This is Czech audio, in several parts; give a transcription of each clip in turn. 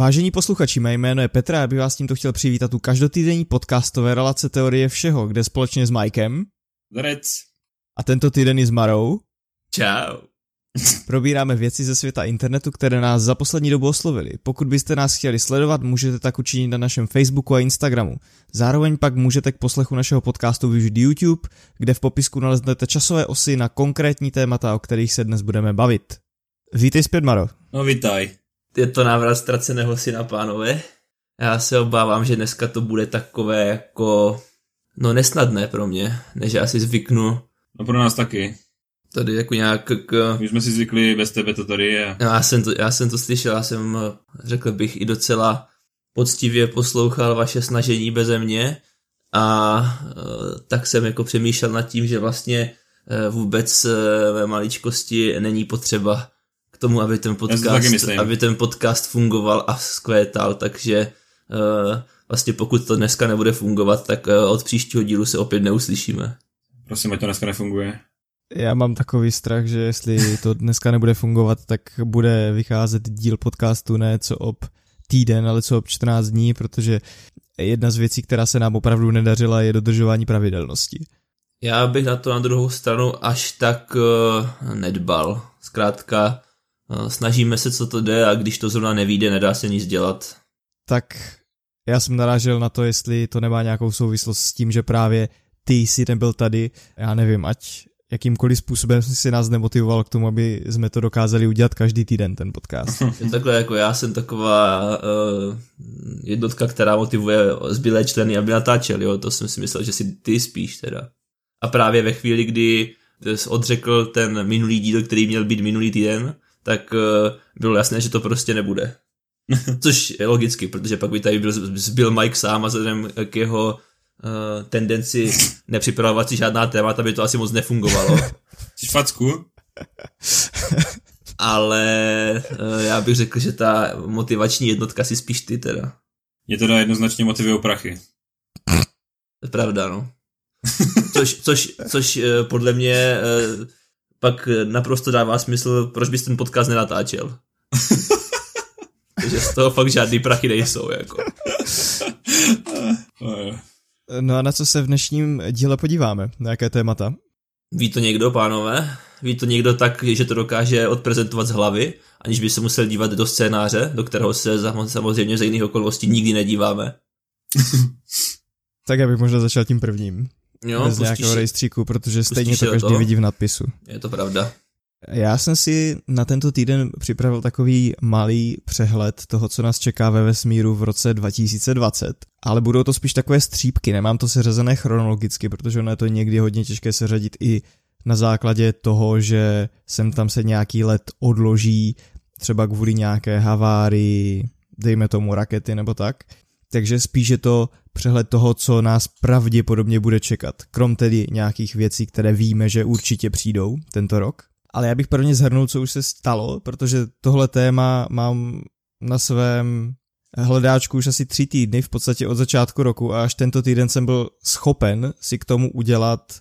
Vážení posluchači, mé jméno je Petra a bych vás tímto chtěl přivítat u každotýdenní podcastové relace Teorie všeho, kde společně s Mikem Zrec. a tento týden i s Marou Čau. Probíráme věci ze světa internetu, které nás za poslední dobu oslovily. Pokud byste nás chtěli sledovat, můžete tak učinit na našem Facebooku a Instagramu. Zároveň pak můžete k poslechu našeho podcastu využít YouTube, kde v popisku naleznete časové osy na konkrétní témata, o kterých se dnes budeme bavit. Vítej zpět, Maro. No vitaj. Je to návrat ztraceného syna, pánové. Já se obávám, že dneska to bude takové jako... No nesnadné pro mě, než já si zvyknu No pro nás taky. Tady jako nějak k... My jsme si zvykli bez tebe to tady je. No, Já jsem to, já jsem to slyšel, já jsem, řekl bych, i docela poctivě poslouchal vaše snažení beze mě a eh, tak jsem jako přemýšlel nad tím, že vlastně eh, vůbec eh, ve maličkosti není potřeba k tomu, aby ten to podcast, myslím. aby ten podcast fungoval a zkvétal, takže eh, vlastně pokud to dneska nebude fungovat, tak eh, od příštího dílu se opět neuslyšíme. Prosím, ať to dneska nefunguje. Já mám takový strach, že jestli to dneska nebude fungovat, tak bude vycházet díl podcastu ne co ob týden, ale co ob 14 dní, protože jedna z věcí, která se nám opravdu nedařila, je dodržování pravidelnosti. Já bych na to na druhou stranu až tak uh, nedbal. Zkrátka, uh, snažíme se, co to jde a když to zrovna nevíde, nedá se nic dělat. Tak já jsem narážel na to, jestli to nemá nějakou souvislost s tím, že právě ty jsi nebyl tady, já nevím, ať jakýmkoliv způsobem si nás nemotivoval k tomu, aby jsme to dokázali udělat každý týden, ten podcast. Takhle jako já jsem taková uh, jednotka, která motivuje zbylé členy, aby natáčeli, jo? to jsem si myslel, že si ty spíš teda. A právě ve chvíli, kdy odřekl ten minulý díl, který měl být minulý týden, tak uh, bylo jasné, že to prostě nebude. Což je logicky, protože pak by tady byl, zbyl Mike sám a vzhledem k jeho uh, tendenci nepřipravovat si žádná témata, by to asi moc nefungovalo. Jsi facku? Ale uh, já bych řekl, že ta motivační jednotka si spíš ty teda. Je teda jednoznačně motivují prachy. To je pravda, no. Což, což, což eh, podle mě pak naprosto dává smysl, proč bys ten podcast nenatáčel. Takže z toho fakt žádný prachy nejsou, jako. No, a na co se v dnešním díle podíváme? Na jaké témata? Ví to někdo, pánové? Ví to někdo tak, že to dokáže odprezentovat z hlavy, aniž by se musel dívat do scénáře, do kterého se samozřejmě za jiných okolností nikdy nedíváme? Tak já bych možná začal tím prvním. Jo, bez nějakého si- rejstříku, protože stejně to každý toho? vidí v nadpisu. Je to pravda. Já jsem si na tento týden připravil takový malý přehled toho, co nás čeká ve vesmíru v roce 2020, ale budou to spíš takové střípky, nemám to seřazené chronologicky, protože ono je to někdy hodně těžké seřadit i na základě toho, že sem tam se nějaký let odloží, třeba kvůli nějaké havárii, dejme tomu rakety nebo tak. Takže spíš je to přehled toho, co nás pravděpodobně bude čekat, krom tedy nějakých věcí, které víme, že určitě přijdou tento rok. Ale já bych prvně zhrnul, co už se stalo, protože tohle téma mám na svém hledáčku už asi tři týdny, v podstatě od začátku roku a až tento týden jsem byl schopen si k tomu udělat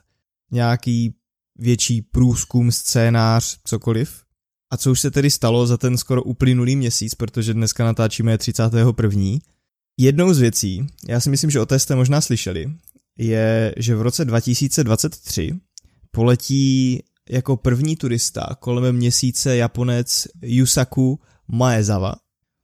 nějaký větší průzkum, scénář, cokoliv. A co už se tedy stalo za ten skoro uplynulý měsíc, protože dneska natáčíme 31. Jednou z věcí, já si myslím, že o té jste možná slyšeli, je, že v roce 2023 poletí jako první turista kolem měsíce Japonec Yusaku Maezawa.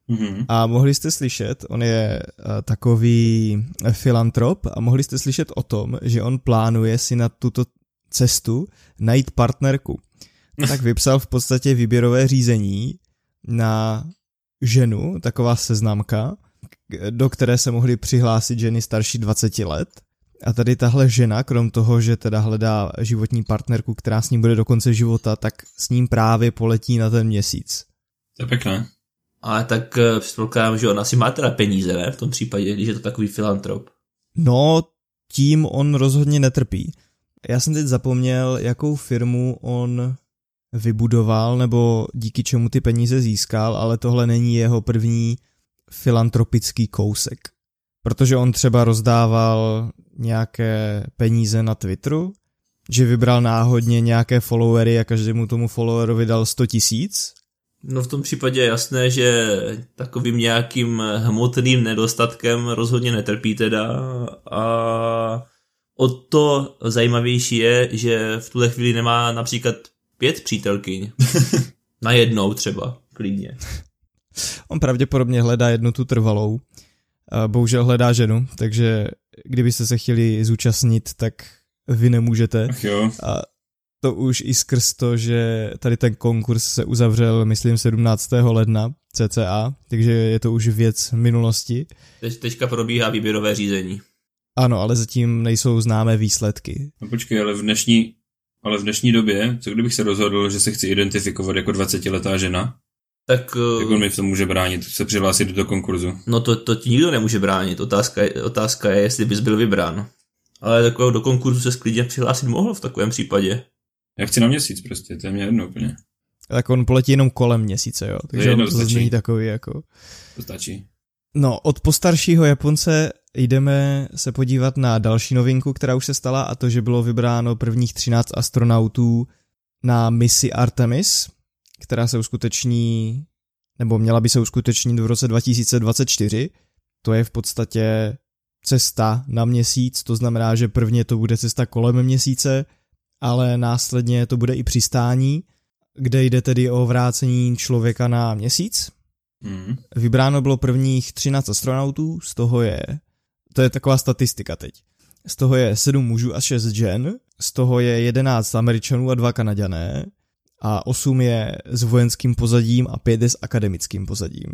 Mhm. A mohli jste slyšet, on je eh, takový filantrop a mohli jste slyšet o tom, že on plánuje si na tuto cestu najít partnerku. Tak vypsal v podstatě výběrové řízení na ženu, taková seznamka, do které se mohly přihlásit ženy starší 20 let. A tady tahle žena, krom toho, že teda hledá životní partnerku, která s ním bude do konce života, tak s ním právě poletí na ten měsíc. To je pěkné. Ale tak eh, předpokládám, že on asi má teda peníze, ne? V tom případě, když je to takový filantrop. No, tím on rozhodně netrpí. Já jsem teď zapomněl, jakou firmu on vybudoval, nebo díky čemu ty peníze získal, ale tohle není jeho první filantropický kousek. Protože on třeba rozdával nějaké peníze na Twitteru, že vybral náhodně nějaké followery a každému tomu followerovi dal 100 tisíc. No v tom případě je jasné, že takovým nějakým hmotným nedostatkem rozhodně netrpí teda a o to zajímavější je, že v tuhle chvíli nemá například pět přítelkyň. Na jednou třeba, klidně. On pravděpodobně hledá jednu tu trvalou. Bohužel hledá ženu, takže kdybyste se chtěli zúčastnit, tak vy nemůžete. Ach jo. A to už i skrz to, že tady ten konkurs se uzavřel, myslím, 17. ledna CCA, takže je to už věc minulosti. Teď, teďka probíhá výběrové řízení. Ano, ale zatím nejsou známé výsledky. No počkej, ale v dnešní, ale v dnešní době, co kdybych se rozhodl, že se chci identifikovat jako 20-letá žena? Tak... Jak on mi v tom může bránit, se přihlásit do konkurzu? No to, to ti nikdo nemůže bránit, otázka je, otázka je, jestli bys byl vybrán. Ale takového do konkurzu se sklidně přihlásit mohl v takovém případě. Já chci na měsíc prostě, to je mě jedno úplně. Tak on poletí jenom kolem měsíce, jo. Takže jedno, to stačí. není takový jako... To stačí. No, od postaršího Japonce jdeme se podívat na další novinku, která už se stala, a to, že bylo vybráno prvních 13 astronautů na misi Artemis, která se uskuteční, nebo měla by se uskutečnit v roce 2024. To je v podstatě cesta na měsíc, to znamená, že prvně to bude cesta kolem měsíce, ale následně to bude i přistání, kde jde tedy o vrácení člověka na měsíc. Mm. Vybráno bylo prvních 13 astronautů, z toho je, to je taková statistika teď, z toho je 7 mužů a 6 žen, z toho je 11 američanů a 2 kanaďané a 8 je s vojenským pozadím a 5 je s akademickým pozadím.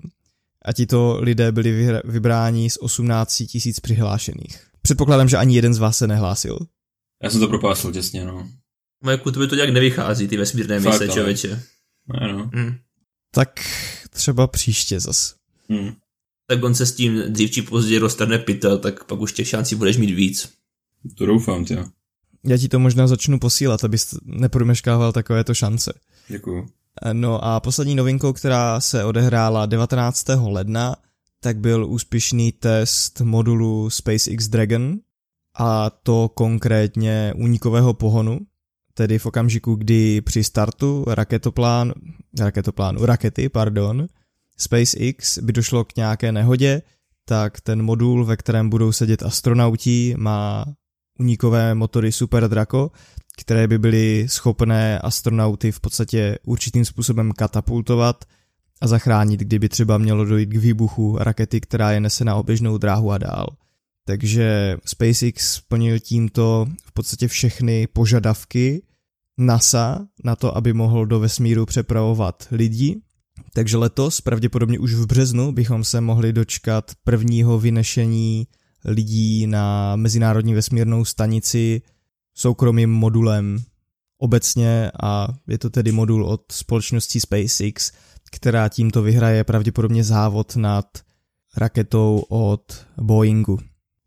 A tito lidé byli vybráni z 18 tisíc přihlášených. Předpokládám, že ani jeden z vás se nehlásil. Já jsem to propásl těsně, no. Majku, tobě to nějak nevychází, ty vesmírné Fakt, mise, člověče. Ne, no. Hm. Tak třeba příště zas. Hm. Tak on se s tím dřív či později roztrhne pytel, tak pak už těch šancí budeš mít víc. To doufám, ty. Já ti to možná začnu posílat, abys nepromeškával takovéto šance. Děkuju. No a poslední novinkou, která se odehrála 19. ledna, tak byl úspěšný test modulu SpaceX Dragon a to konkrétně únikového pohonu, tedy v okamžiku, kdy při startu raketoplán, raketoplánu, rakety, pardon, SpaceX by došlo k nějaké nehodě, tak ten modul, ve kterém budou sedět astronauti, má unikové motory Super Draco, které by byly schopné astronauty v podstatě určitým způsobem katapultovat a zachránit, kdyby třeba mělo dojít k výbuchu rakety, která je nese na oběžnou dráhu a dál. Takže SpaceX splnil tímto v podstatě všechny požadavky NASA na to, aby mohl do vesmíru přepravovat lidi. Takže letos, pravděpodobně už v březnu, bychom se mohli dočkat prvního vynešení lidí na Mezinárodní vesmírnou stanici soukromým modulem obecně a je to tedy modul od společnosti SpaceX, která tímto vyhraje pravděpodobně závod nad raketou od Boeingu.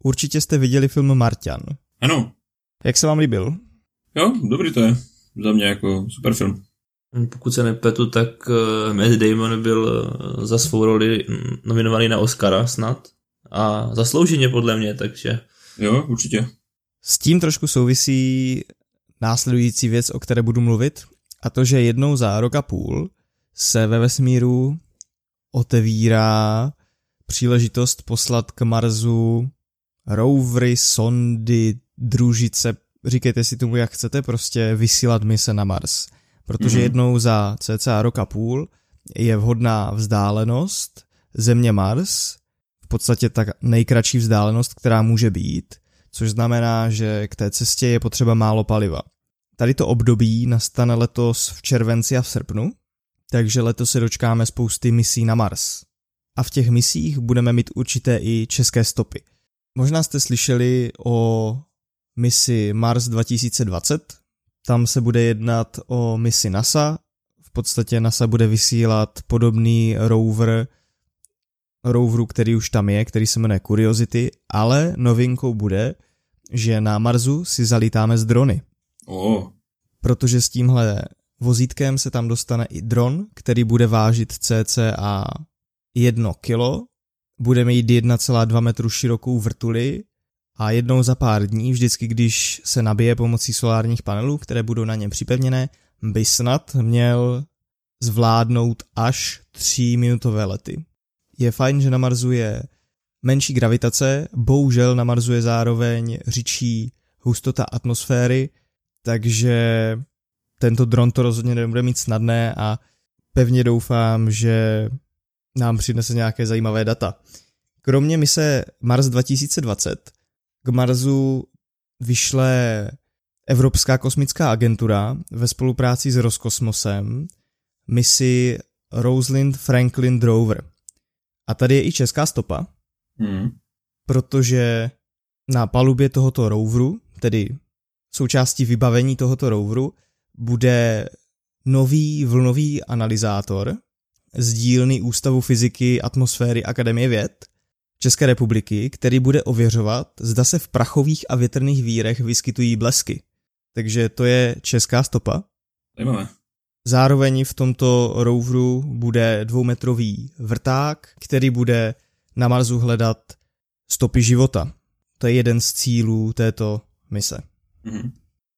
Určitě jste viděli film Martian. Ano. Jak se vám líbil? Jo, dobrý to je. Za mě jako super film. Pokud se nepletu, tak eh, Matt Damon byl eh, za svou roli nominovaný na Oscara snad. A zaslouženě podle mě, takže Jo, určitě. S tím trošku souvisí následující věc, o které budu mluvit, a to, že jednou za rok a půl se ve vesmíru otevírá příležitost poslat k Marsu rovery, sondy, družice, říkejte si tomu, jak chcete, prostě vysílat mise na Mars. Protože Mhm. jednou za cca rok a půl je vhodná vzdálenost Země Mars, podstatě tak nejkratší vzdálenost, která může být, což znamená, že k té cestě je potřeba málo paliva. Tady to období nastane letos v červenci a v srpnu, takže letos se dočkáme spousty misí na Mars. A v těch misích budeme mít určité i české stopy. Možná jste slyšeli o misi Mars 2020, tam se bude jednat o misi NASA, v podstatě NASA bude vysílat podobný rover roveru, který už tam je, který se jmenuje Curiosity, ale novinkou bude, že na Marsu si zalítáme z drony, O, protože s tímhle vozítkem se tam dostane i dron, který bude vážit cca 1 kilo bude mít 1,2 metru širokou vrtuli a jednou za pár dní, vždycky když se nabije pomocí solárních panelů, které budou na něm připevněné, by snad měl zvládnout až 3 minutové lety. Je fajn, že na Marsu je menší gravitace, bohužel na Marsu je zároveň řičí hustota atmosféry, takže tento dron to rozhodně nebude mít snadné a pevně doufám, že nám přinese nějaké zajímavé data. Kromě mise Mars 2020 k Marsu vyšle Evropská kosmická agentura ve spolupráci s Roskosmosem misi Rosalind Franklin Rover. A tady je i česká stopa, Hmm. protože na palubě tohoto roveru, tedy součástí vybavení tohoto roveru, bude nový vlnový analyzátor z dílny Ústavu fyziky atmosféry Akademie věd České republiky, který bude ověřovat, zda se v prachových a větrných vírech vyskytují blesky. Takže to je česká stopa. Zajímavé. Zároveň v tomto roveru bude dvoumetrový vrták, který bude na Marsu hledat stopy života. To je jeden z cílů této mise. Mhm.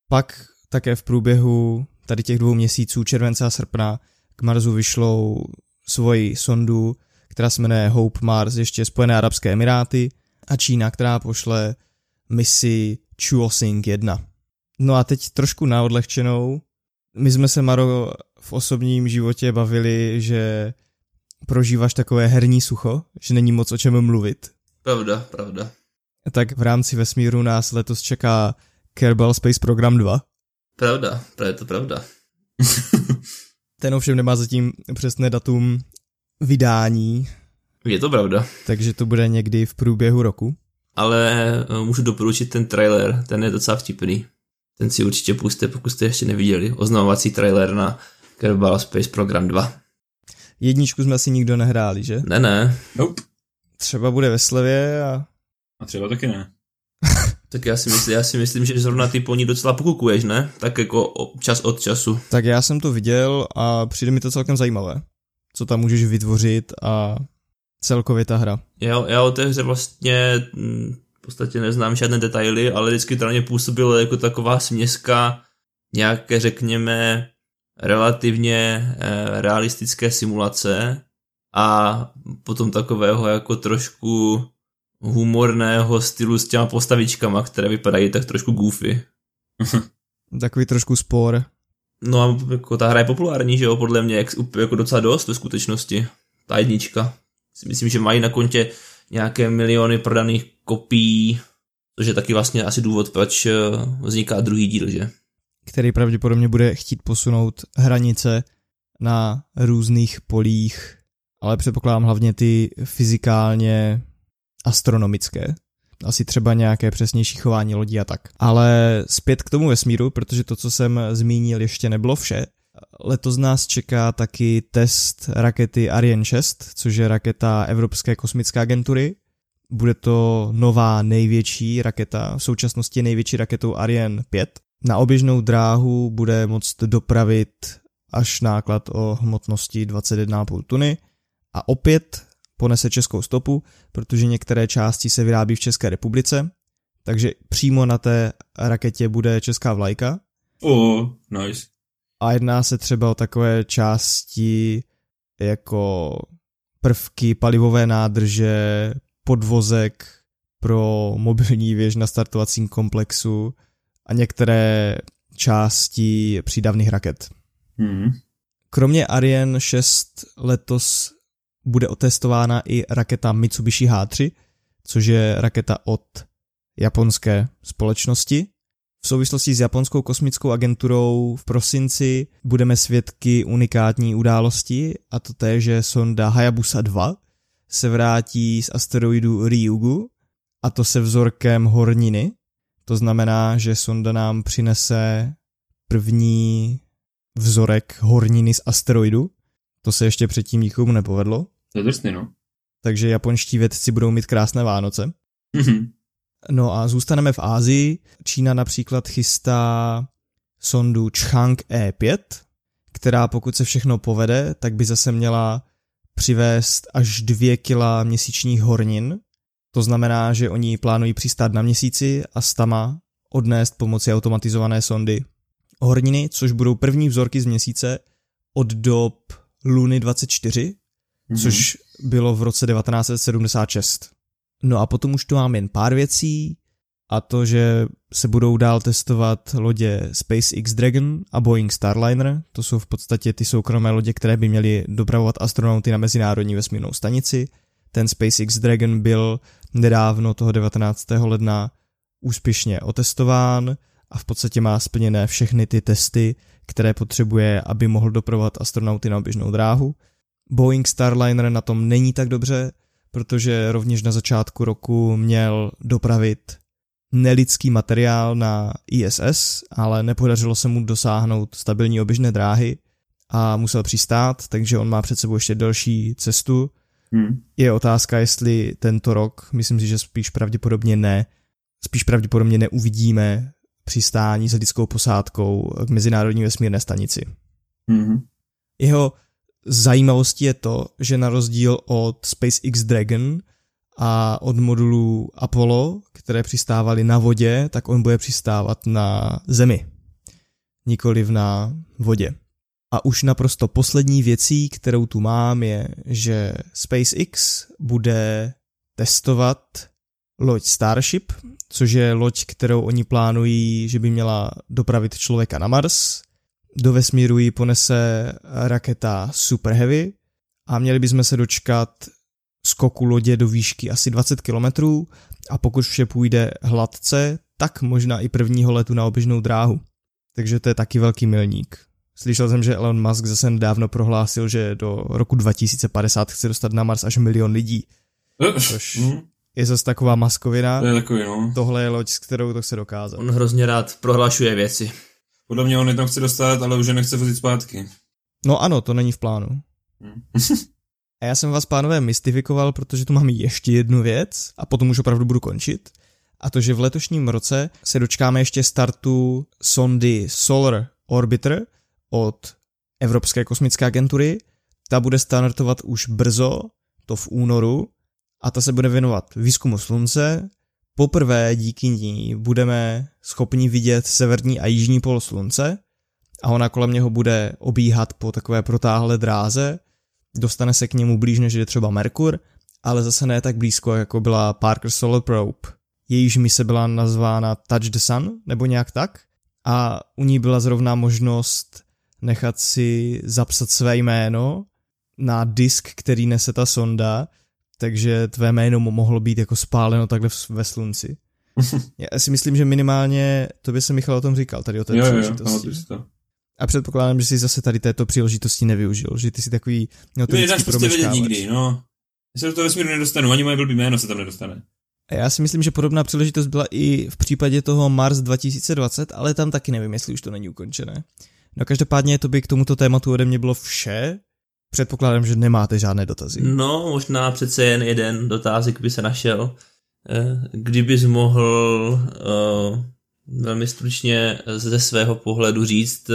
Pak také v průběhu tady těch dvou měsíců, července a srpna, k Marsu vyšlou svoji sondu, která se jmenuje Hope Mars, ještě Spojené Arabské Emiráty a Čína, která pošle misi Chuosing 1. No a teď trošku na odlehčenou. My jsme se, Maro, v osobním životě bavili, že prožíváš takové herní sucho, že není moc o čem mluvit. Pravda, pravda. Tak v rámci vesmíru nás letos čeká Kerbal Space Program 2. Pravda, je to pravda. Ten ovšem nemá zatím přesné datum vydání, Je to pravda. takže to bude někdy v průběhu roku. Ale eh, můžu doporučit ten trailer, ten je docela vtipný. Ten si určitě puste, pokud jste ještě neviděli. Oznamovací trailer na Kerbal Space Program 2. Jedničku jsme asi nikdo nehráli, že? Ne, ne, Nope. Třeba bude ve slevě a A třeba taky ne. tak já si, myslím, já si myslím, že zrovna ty po ní docela pokukuješ, ne? Tak jako čas od času. tak já jsem to viděl a přijde mi to celkem zajímavé. Co tam můžeš vytvořit a celkově ta hra. Já, já o té hře vlastně mm, podstatě neznám žádné detaily, ale vždycky to na mě působilo jako taková směska nějaké, řekněme, relativně eh, realistické simulace a potom takového jako trošku humorného stylu s těma postavičkama, které vypadají tak trošku goofy. Takový trošku spor. No a jako ta hra je populární, že jo, podle mě jak, jako docela dost ve skutečnosti. Ta jednička. Si myslím, že mají na kontě nějaké miliony prodaných kopií, což je taky vlastně asi důvod, proč eh, vzniká druhý díl, že? který pravděpodobně bude chtít posunout hranice na různých polích, ale předpokládám hlavně ty fyzikálně astronomické. Asi třeba nějaké přesnější chování lodí a tak. Ale zpět k tomu vesmíru, protože to, co jsem zmínil, ještě nebylo vše. Letos nás čeká taky test rakety Ariane 6, což je raketa Evropské kosmické agentury. Bude to nová největší raketa, v současnosti největší raketou Ariane 5. Na oběžnou dráhu bude moct dopravit až náklad o hmotnosti 21,5 tuny a opět ponese českou stopu, protože některé části se vyrábí v České republice, takže přímo na té raketě bude česká vlajka Oh, nice. A jedná se třeba o takové části jako prvky palivové nádrže, podvozek pro mobilní věž na startovacím komplexu a některé části přídavných raket. Hmm. Kromě Ariane 6 letos bude otestována i raketa Mitsubishi H3, což je raketa od japonské společnosti. V souvislosti s japonskou kosmickou agenturou v prosinci budeme svědky unikátní události a to je, že sonda Hayabusa 2 se vrátí z asteroidu Ryugu a to se vzorkem horniny. To znamená, že sonda nám přinese první vzorek horniny z asteroidu. To se ještě předtím nikomu nepovedlo. To je drsný, no. Takže japonští vědci budou mít krásné Vánoce. Mhm. No a zůstaneme v Ázii. Čína například chystá sondu Chang E5, která pokud se všechno povede, tak by zase měla přivést až dvě kila měsíčních hornin. To znamená, že oni plánují přistát na měsíci a stama odnést pomocí automatizované sondy horniny, což budou první vzorky z měsíce od dob Luny 24, mm-hmm. což bylo v roce 1976. No a potom už tu mám jen pár věcí, a to, že se budou dál testovat lodě SpaceX Dragon a Boeing Starliner. To jsou v podstatě ty soukromé lodě, které by měly dopravovat astronauty na mezinárodní vesmírnou stanici. Ten SpaceX Dragon byl nedávno toho 19. ledna úspěšně otestován a v podstatě má splněné všechny ty testy, které potřebuje, aby mohl doprovovat astronauty na oběžnou dráhu. Boeing Starliner na tom není tak dobře, protože rovněž na začátku roku měl dopravit nelidský materiál na ISS, ale nepodařilo se mu dosáhnout stabilní oběžné dráhy a musel přistát, takže on má před sebou ještě další cestu. Hmm. Je otázka, jestli tento rok, myslím si, že spíš pravděpodobně ne, spíš pravděpodobně neuvidíme přistání s lidskou posádkou k Mezinárodní vesmírné stanici. Hmm. Jeho zajímavostí je to, že na rozdíl od SpaceX Dragon a od modulů Apollo, které přistávaly na vodě, tak on bude přistávat na Zemi, nikoliv na vodě. A už naprosto poslední věcí, kterou tu mám, je, že SpaceX bude testovat loď Starship, což je loď, kterou oni plánují, že by měla dopravit člověka na Mars. Do vesmíru ji ponese raketa Super Heavy a měli bychom se dočkat skoku lodě do výšky asi 20 km a pokud vše půjde hladce, tak možná i prvního letu na oběžnou dráhu. Takže to je taky velký milník. Slyšel jsem, že Elon Musk zase nedávno prohlásil, že do roku 2050 chce dostat na Mars až milion lidí. Což je zase taková maskovina. To je takový, no. Tohle je loď, s kterou to chce dokázat. On hrozně rád prohlašuje věci. Podle mě on je tam chce dostat, ale už je nechce vozit zpátky. No ano, to není v plánu. Hmm. A já jsem vás, pánové, mystifikoval, protože tu mám ještě jednu věc a potom už opravdu budu končit. A to, že v letošním roce se dočkáme ještě startu sondy Solar Orbiter od Evropské kosmické agentury. Ta bude startovat už brzo, to v únoru, a ta se bude věnovat výzkumu slunce. Poprvé díky ní budeme schopni vidět severní a jižní pol slunce a ona kolem něho bude obíhat po takové protáhlé dráze, dostane se k němu blíž než je třeba Merkur, ale zase ne tak blízko, jako byla Parker Solar Probe. Jejíž mise byla nazvána Touch the Sun, nebo nějak tak, a u ní byla zrovna možnost nechat si zapsat své jméno na disk, který nese ta sonda, takže tvé jméno mohlo být jako spáleno takhle ve slunci. Já si myslím, že minimálně, to by se Michal o tom říkal, tady o té jo, příležitosti. Jo, a předpokládám, že jsi zase tady této příležitosti nevyužil, že ty jsi takový notorický prostě vědět nikdy, no. Já se do toho vesmíru nedostanu, ani moje blbý jméno se tam nedostane. A já si myslím, že podobná příležitost byla i v případě toho Mars 2020, ale tam taky nevím, jestli už to není ukončené. No každopádně to by k tomuto tématu ode mě bylo vše. Předpokládám, že nemáte žádné dotazy. No, možná přece jen jeden dotázek by se našel. Eh, kdybys mohl uh, velmi stručně ze svého pohledu říct,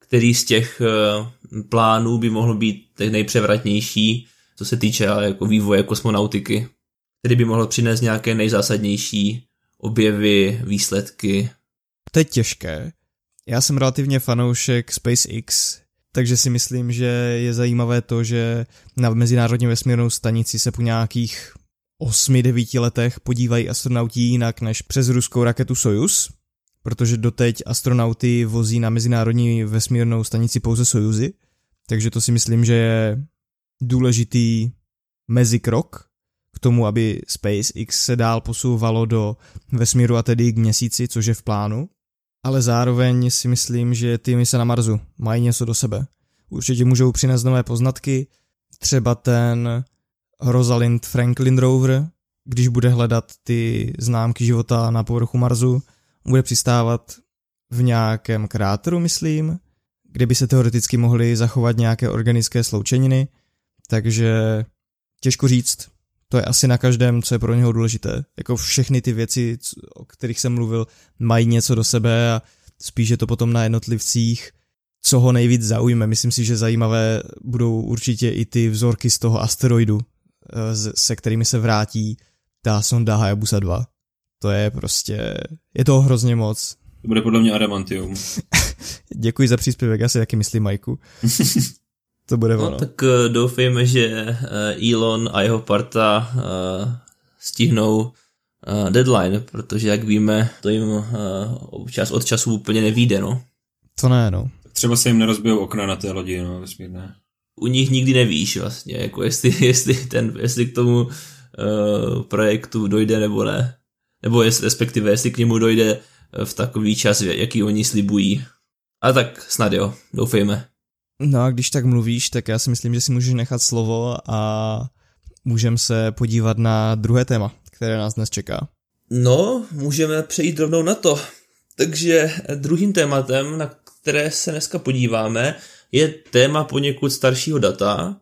který z těch eh, plánů by mohl být nejpřevratnější, co se týče jako vývoje kosmonautiky, který by mohl přinést nějaké nejzásadnější objevy, výsledky. To je těžké. Já jsem relativně fanoušek SpaceX, takže si myslím, že je zajímavé to, že na Mezinárodní vesmírnou stanici se po nějakých 8-9 letech podívají astronauti jinak než přes ruskou raketu Soyuz, protože doteď astronauty vozí na mezinárodní vesmírnou stanici pouze Sojuzy, takže to si myslím, že je důležitý mezikrok k tomu, aby SpaceX se dál posouvalo do vesmíru a tedy k měsíci, což je v plánu. Ale zároveň si myslím, že ty mise na Marsu mají něco do sebe. Určitě můžou přinést nové poznatky, třeba ten Rosalind Franklin rover, když bude hledat ty známky života na povrchu Marsu, bude přistávat v nějakém kráteru, myslím, kde by se teoreticky mohly zachovat nějaké organické sloučeniny, takže těžko říct, to je asi na každém, co je pro něho důležité. Jako všechny ty věci, o kterých jsem mluvil, mají něco do sebe a spíš je to potom na jednotlivcích, co ho nejvíc zaujme. Myslím si, že zajímavé budou určitě i ty vzorky z toho asteroidu, eh, se kterými se vrátí ta sonda Hayabusa 2. To je prostě, je to hrozně moc. To bude podle mě adamantium. Děkuji za příspěvek, já si taky myslím, Majku. to bude no, ono. tak uh, doufejme, že uh, Elon a jeho parta uh, stihnou deadline, protože jak víme, to jim čas od času úplně nevíde, no. To ne, no. Třeba se jim nerozbijou okna na té lodi, no, vesmírné. U nich nikdy nevíš vlastně, jako jestli, jestli, ten, jestli k tomu uh, projektu dojde nebo ne. Nebo jest, respektive jestli k němu dojde v takový čas, jaký oni slibují. A tak snad jo, doufejme. No a když tak mluvíš, tak já si myslím, že si můžeš nechat slovo a můžeme se podívat na druhé téma, které nás dnes čeká. No, můžeme přejít rovnou na to. Takže druhým tématem, na které se dneska podíváme, je téma poněkud staršího data,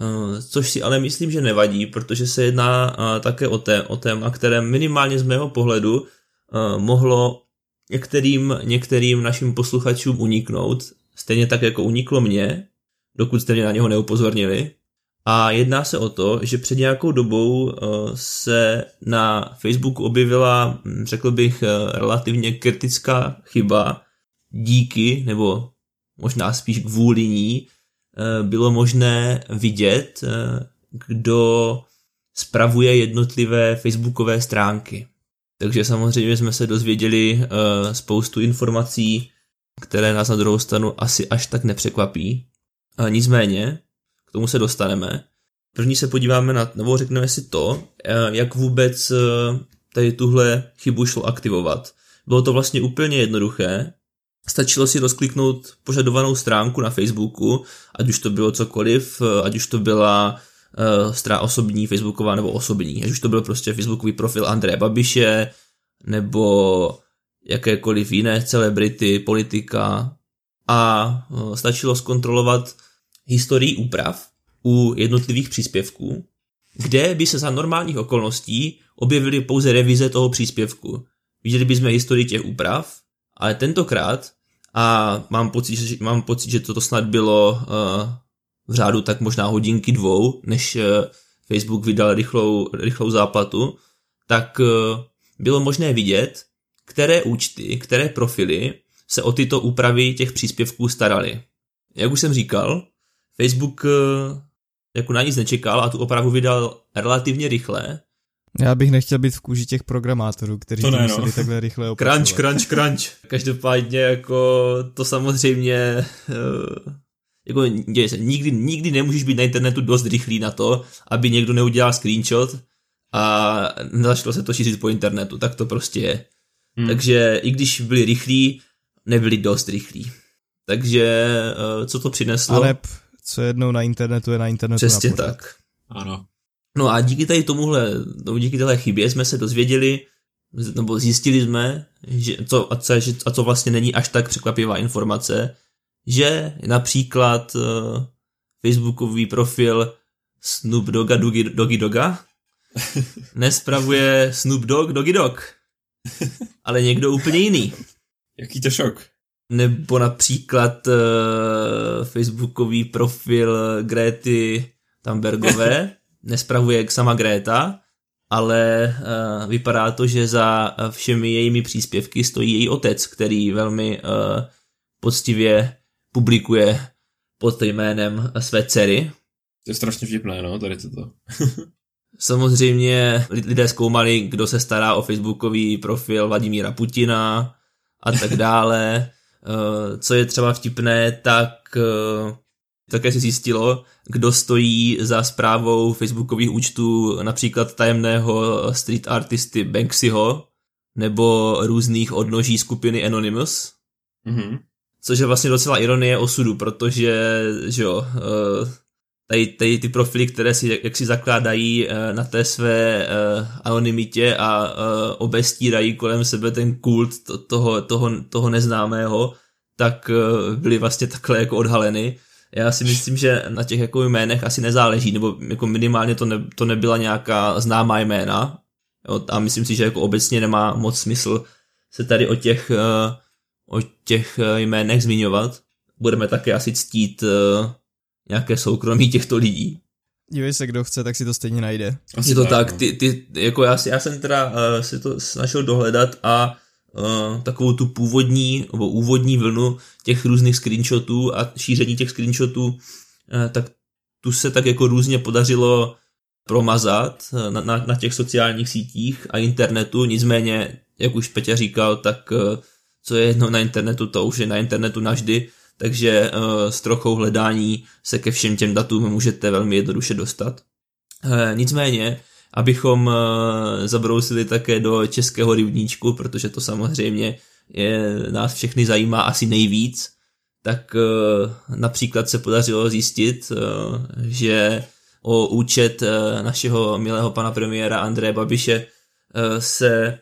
eh, což si ale myslím, že nevadí, protože se jedná eh, také o, té, o téma, které minimálně z mého pohledu eh, mohlo některým, některým našim posluchačům uniknout, stejně tak jako uniklo mě, dokud jste mě na něho neupozornili. A jedná se o to, že před nějakou dobou se na Facebooku objevila, hm, řekl bych, relativně kritická chyba, díky, nebo možná spíš kvůli ní, eh, bylo možné vidět, kdo spravuje jednotlivé facebookové stránky. Takže samozřejmě jsme se dozvěděli spoustu informací, které nás na druhou stranu asi až tak nepřekvapí. Nicméně, k tomu se dostaneme. První se podíváme na, nebo řekneme si to, jak vůbec tady tuhle chybu šlo aktivovat. Bylo to vlastně úplně jednoduché, Stačilo si rozkliknout požadovanou stránku na Facebooku, ať už to bylo cokoliv, ať už to byla strana osobní, Facebooková nebo osobní, ať už to byl prostě Facebookový profil Andreje Babiše, nebo jakékoliv jiné celebrity, politika a uh, stačilo zkontrolovat historii úprav u jednotlivých příspěvků, kde by se za normálních okolností objevily pouze revize toho příspěvku. Viděli bychom historii těch úprav, ale tentokrát, a mám pocit, že, mám pocit, že toto snad bylo uh, v řádu tak možná hodinky dvou, než uh, Facebook vydal rychlou, rychlou záplatu, tak uh, bylo možné vidět, které účty, které profily se o tyto úpravy těch příspěvků starali. Jak už jsem říkal, Facebook uh, jako na nic nečekal a tu opravu vydal relativně rychle, já bych nechtěl být v kůži těch programátorů, kteří to, no. museli takhle rychle opracovat. Crunch, crunch, crunch. Každopádně jako to samozřejmě uh, jako děje se, nikdy, nikdy nemůžeš být na internetu dost rychlý na to, aby někdo neudělal screenshot a nezačalo se to šířit po internetu, tak to prostě je. Hmm. Takže i když byli rychlí, nebyli dost rychlí. Takže uh, co to přineslo? Ale co jednou na internetu je na internetu Přesně na tak. Ano. No a díky tady tomuhle, no, díky téhle chybě jsme se dozvěděli, nebo zjistili jsme, že co, a, co, a co vlastně není až tak překvapivá informace, že například uh, Facebookový profil Snoop Dogga Doggy, Doggy Dogga nespravuje Snoop Dogg Doggy Dog, ale někdo úplně jiný. Jaký to šok. Nebo například uh, Facebookový profil Grety Tambergové, nespravuje sama Greta, ale uh, vypadá to, že za všemi jejími příspěvky stojí její otec, který velmi uh, poctivě publikuje pod jménem své dcery. To je strašně vtipné, no, tady toto. Samozřejmě lidé zkoumali, kdo se stará o facebookový profil Vladimíra Putina a tak dále. Uh, co je třeba vtipné, tak uh, také se zjistilo, kdo stojí za zprávou facebookových účtů například tajemného street artisty Banksyho nebo různých odnoží skupiny Anonymous. Mm-hmm. Což je vlastně docela ironie osudu, protože že jo, eh, tady, tady ty profily, které si jak si zakládají eh, na té své eh, anonymitě a obestírají kolem sebe ten kult toho, toho, toho neznámého, tak byly vlastně takhle jako odhaleny já si myslím, že na těch jako jménech asi nezáleží, nebo jako minimálně to, ne, to nebyla nějaká známá jména. Jo, a myslím si, že jako obecně nemá moc smysl se tady o těch, eh, o těch eh, jménech zmiňovat. budeme také asi ctít nějaké soukromí těchto lidí. Dívej se, kdo chce, tak si to stejně najde. Asi je to tak, tak no. ty, ty, jako já, já jsem teda uh, si to snažil dohledat a uh, takovou tu původní, nebo úvodní vlnu těch různých screenshotů a šíření těch screenshotů, uh, tak tu se tak jako různě podařilo promazat na, na, na těch sociálních sítích a internetu, nicméně, jak už Peťa říkal, tak uh, co je jedno na internetu, to už je na internetu navždy, takže uh, s trochou hledání se ke všem těm datům můžete velmi jednoduše dostat. Uh, nicméně, abychom uh, zabrousili také do českého rybníčku, protože to samozřejmě je, nás všechny zajímá asi nejvíc, tak například se podařilo zjistit, že o účet našeho milého pana premiéra Andreje Babiše se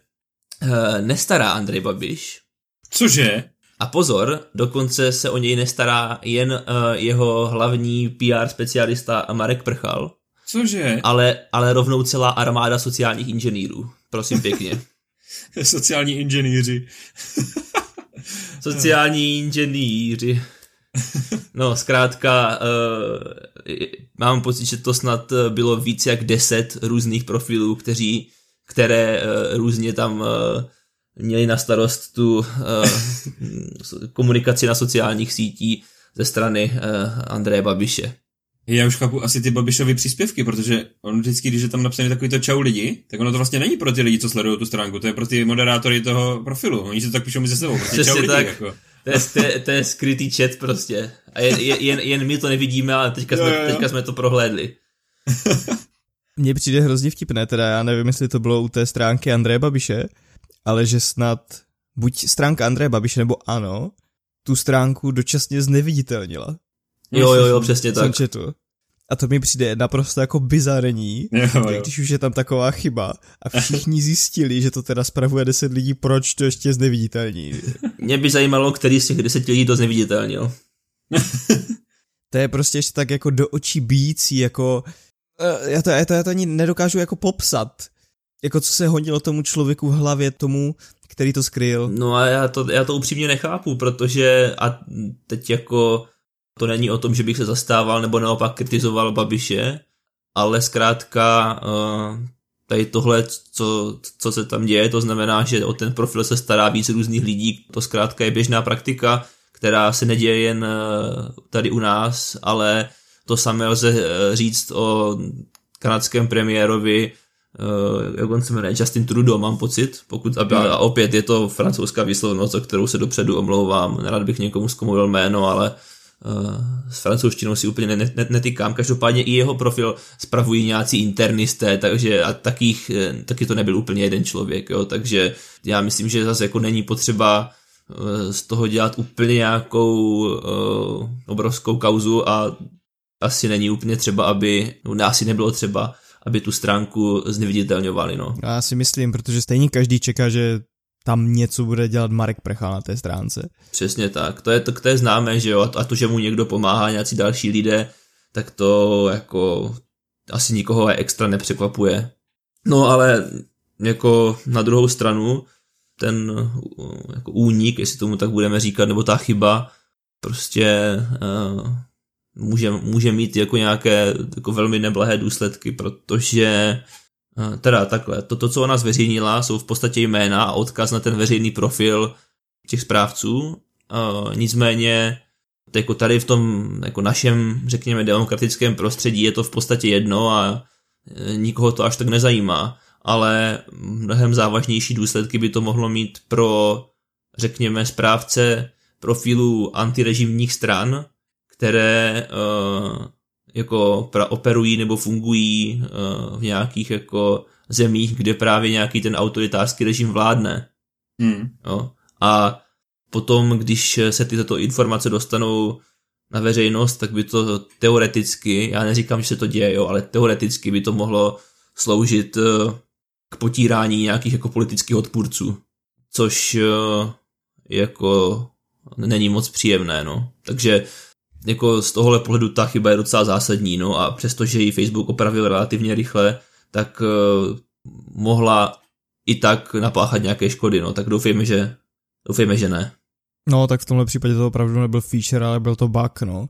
nestará Andrej Babiš. Cože? A pozor, dokonce se o něj nestará jen uh, jeho hlavní PR specialista Marek Prchal. Cože? Ale, ale rovnou celá armáda sociálních inženýrů. Prosím pěkně. Sociální inženýři. Sociální inženýři. No, zkrátka, uh, mám pocit, že to snad bylo víc jak deset různých profilů, kteří, které uh, různě tam uh, měli na starost tu uh, komunikaci na sociálních sítí ze strany uh, Andreje Babiše. Já už chápu asi ty Babišovy příspěvky, protože on vždycky, když je tam napsaný takový to čau lidi, tak ono to vlastně není pro ty lidi, co sledují tu stránku, to je pro ty moderátory toho profilu. Oni si to tak píšou mezi sebou. Prostě Přesně čau tak. Lidi, jako. To je, to, je, to je skrytý chat prostě. A jen, jen, jen my to nevidíme, ale teďka, jo, jsme, jo. teďka jsme to prohlédli. Mně přijde hrozně vtipné, teda já nevím, jestli to bylo u té stránky Andreje Babiše, ale že snad buď stránka Andreje Babiše nebo ano, tu stránku dočasně zneviditelnila. Jo, jo, jo, přesně tak. Četl. A to mi přijde naprosto jako bizarní, jo, jo. když už je tam taková chyba a všichni zjistili, že to teda spravuje 10 lidí, proč to ještě zneviditelní. Mě by zajímalo, který z těch 10 lidí to zneviditelnil. to je prostě ještě tak jako do očí bíjící, jako eh, já to, já to, já to ani nedokážu jako popsat jako co se hodilo tomu člověku v hlavě, tomu, který to skryl. No a já to, já to upřímně nechápu, protože a teď jako to není o tom, že bych se zastával nebo naopak kritizoval Babiše, ale zkrátka uh, tady tohle, co, co se tam děje, to znamená, že o ten profil se stará víc různých lidí, to zkrátka je běžná praktika, která se neděje jen uh, tady u nás, ale to samé lze uh, říct o kanadském premiérovi jak on se jmenuje, Justin Trudeau, mám pocit, pokud, a, a opět je to francouzská výslovnost, o kterou se dopředu omlouvám, nerad bych někomu zkomolil jméno, ale uh, s francouzštinou si úplně net, net, netykám, každopádně i jeho profil spravují nějací internisté, takže a takých, eh, taky to nebyl úplně jeden člověk, jo, takže já myslím, že zase jako není potřeba z toho dělat úplně nějakou uh, obrovskou kauzu a asi není úplně třeba, aby, no asi nebylo třeba, aby tu stránku zneviditelňovali. No. Já si myslím, protože stejně každý čeká, že tam něco bude dělat Marek Prchal na té stránce. Přesně tak, to je, to, to je známé, že jo, a to, že mu někdo pomáhá, nějací další lidé, tak to jako asi nikoho extra nepřekvapuje. No ale jako na druhou stranu ten jako únik, jestli tomu tak budeme říkat, nebo ta chyba, prostě uh, může, může mít jako nějaké jako velmi neblahé důsledky, protože eh, teda takhle, to, to, co ona zveřejnila, jsou v podstatě jména a odkaz na ten veřejný profil těch správců, uh, nicméně jako tady v tom jako našem, řekněme, demokratickém prostředí je to v podstatě jedno a eh, nikoho to až tak nezajímá, ale mnohem závažnější důsledky by to mohlo mít pro, řekněme, správce profilů antirežimních stran, které uh, jako pra, operují nebo fungují uh, v nějakých jako zemích, kde právě nějaký ten autoritářský režim vládne. Hmm. Jo? A potom, když se tyto informace dostanou na veřejnost, tak by to teoreticky, já neříkám, že se to děje, jo, ale teoreticky by to mohlo sloužit uh, k potírání nějakých jako politických odpůrců, což jako není moc příjemné, no. Takže jako z tohohle pohledu ta chyba je docela zásadní, no a přestože ji Facebook opravil relativně rychle, tak uh, mohla i tak napáchat nějaké škody, no tak doufejme, že doufejme, že ne. No, tak v tomhle případě to opravdu nebyl feature, ale byl to bug, no.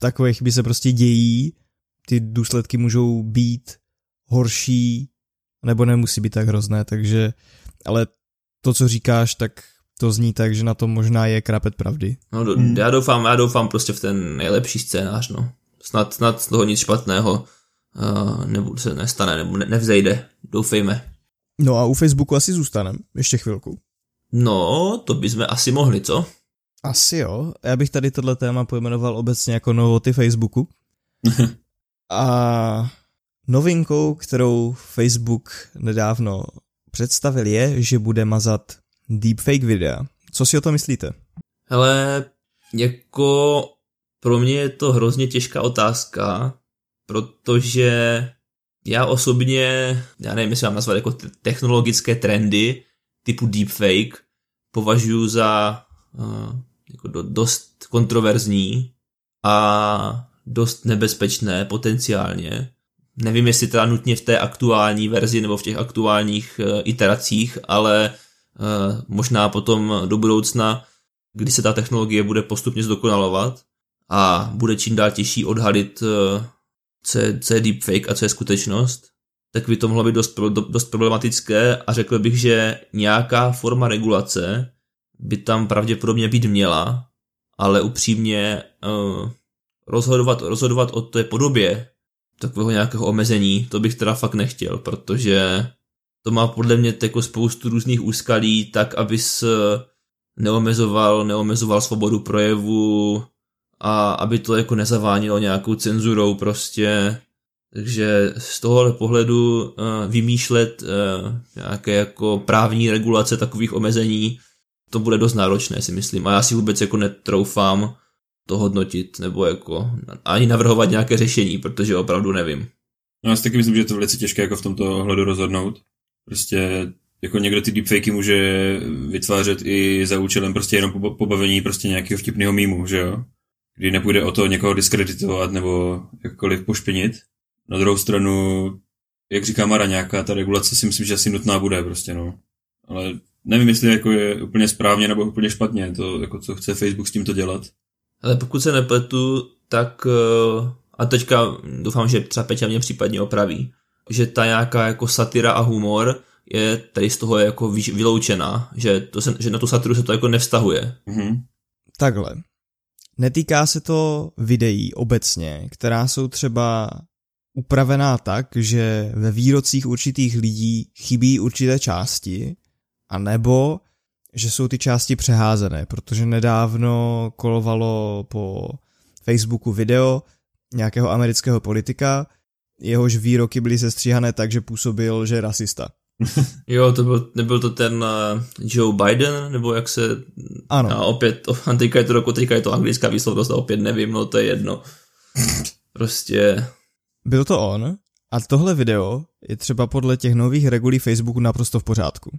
Takové chyby se prostě dějí, ty důsledky můžou být horší, nebo nemusí být tak hrozné, takže, ale to, co říkáš, tak to zní tak, že na tom možná je krapet pravdy. No, do, hmm. já doufám, já doufám prostě v ten nejlepší scénář, no. Snad, snad z toho nic špatného uh, nebo se nestane, nebo ne, nevzejde. Doufejme. No a u Facebooku asi zůstaneme ještě chvilku. No, to bychom asi mohli, co? Asi jo. Já bych tady tohle téma pojmenoval obecně jako novoty Facebooku. a novinkou, kterou Facebook nedávno představil je, že bude mazat deepfake videa. Co si o to myslíte? Hele, jako pro mě je to hrozně těžká otázka, protože já osobně, já nevím, jestli mám nazvat jako technologické trendy typu deepfake, považuji za uh, jako do, dost kontroverzní a dost nebezpečné potenciálně. Nevím, jestli teda nutně v té aktuální verzi nebo v těch aktuálních uh, iteracích, ale možná potom do budoucna, kdy se ta technologie bude postupně zdokonalovat a bude čím dál těžší odhalit uh, co je, co je deepfake a co je skutečnost, tak by to mohlo být dost, dost problematické a řekl bych, že nějaká forma regulace by tam pravděpodobně být měla, ale upřímně uh, rozhodovat, rozhodovat o té podobě takového nějakého omezení, to bych teda fakt nechtěl, protože to má podle mě jako spoustu různých úskalí, tak abys neomezoval, neomezoval svobodu projevu, a aby to jako nezavánilo nějakou cenzurou prostě. Takže z tohohle pohledu uh, vymýšlet uh, nějaké jako právní regulace takových omezení, to bude dost náročné si myslím a já si vůbec jako netroufám to hodnotit nebo jako ani navrhovat nějaké řešení, protože opravdu nevím. No já si taky myslím, že je to velice těžké jako v tomto ohledu rozhodnout. Prostě jako někdo ty deepfakey může vytvářet i za účelem prostě jenom pobavení prostě nějakého vtipného mýmu, že jo? kdy nepůjde o to někoho diskreditovat nebo jakkoliv pošpinit. Na druhou stranu, jak říká Mara, nějaká ta regulace si myslím, že asi nutná bude prostě, no. Ale nevím, jestli jako je úplně správně nebo úplně špatně to, jako co chce Facebook s tímto dělat. Ale pokud se nepletu, tak eh, a teďka doufám, že třeba Peťa mě případně opraví, že ta nějaká jako satira a humor je tady z toho jako vyloučená, že, to se, že na tu satiru se to jako nevztahuje. Mm-hmm. Takhle. Netýká se to videí obecně, která jsou třeba upravená tak, že ve výrocích určitých lidí chybí určité části, a nebo že jsou ty části přeházené, protože nedávno kolovalo po Facebooku video nějakého amerického politika, jehož výroky byly sestříhané tak, že působil, že je rasista. jo, to byl, nebyl to ten uh, Joe Biden, nebo jak se... Ano. A opět, a teďka je to roku, teďka je to anglická výslovnost a opět nevím, no to je jedno. Prostě... Byl to on a tohle video je třeba podle těch nových regulí Facebooku naprosto v pořádku.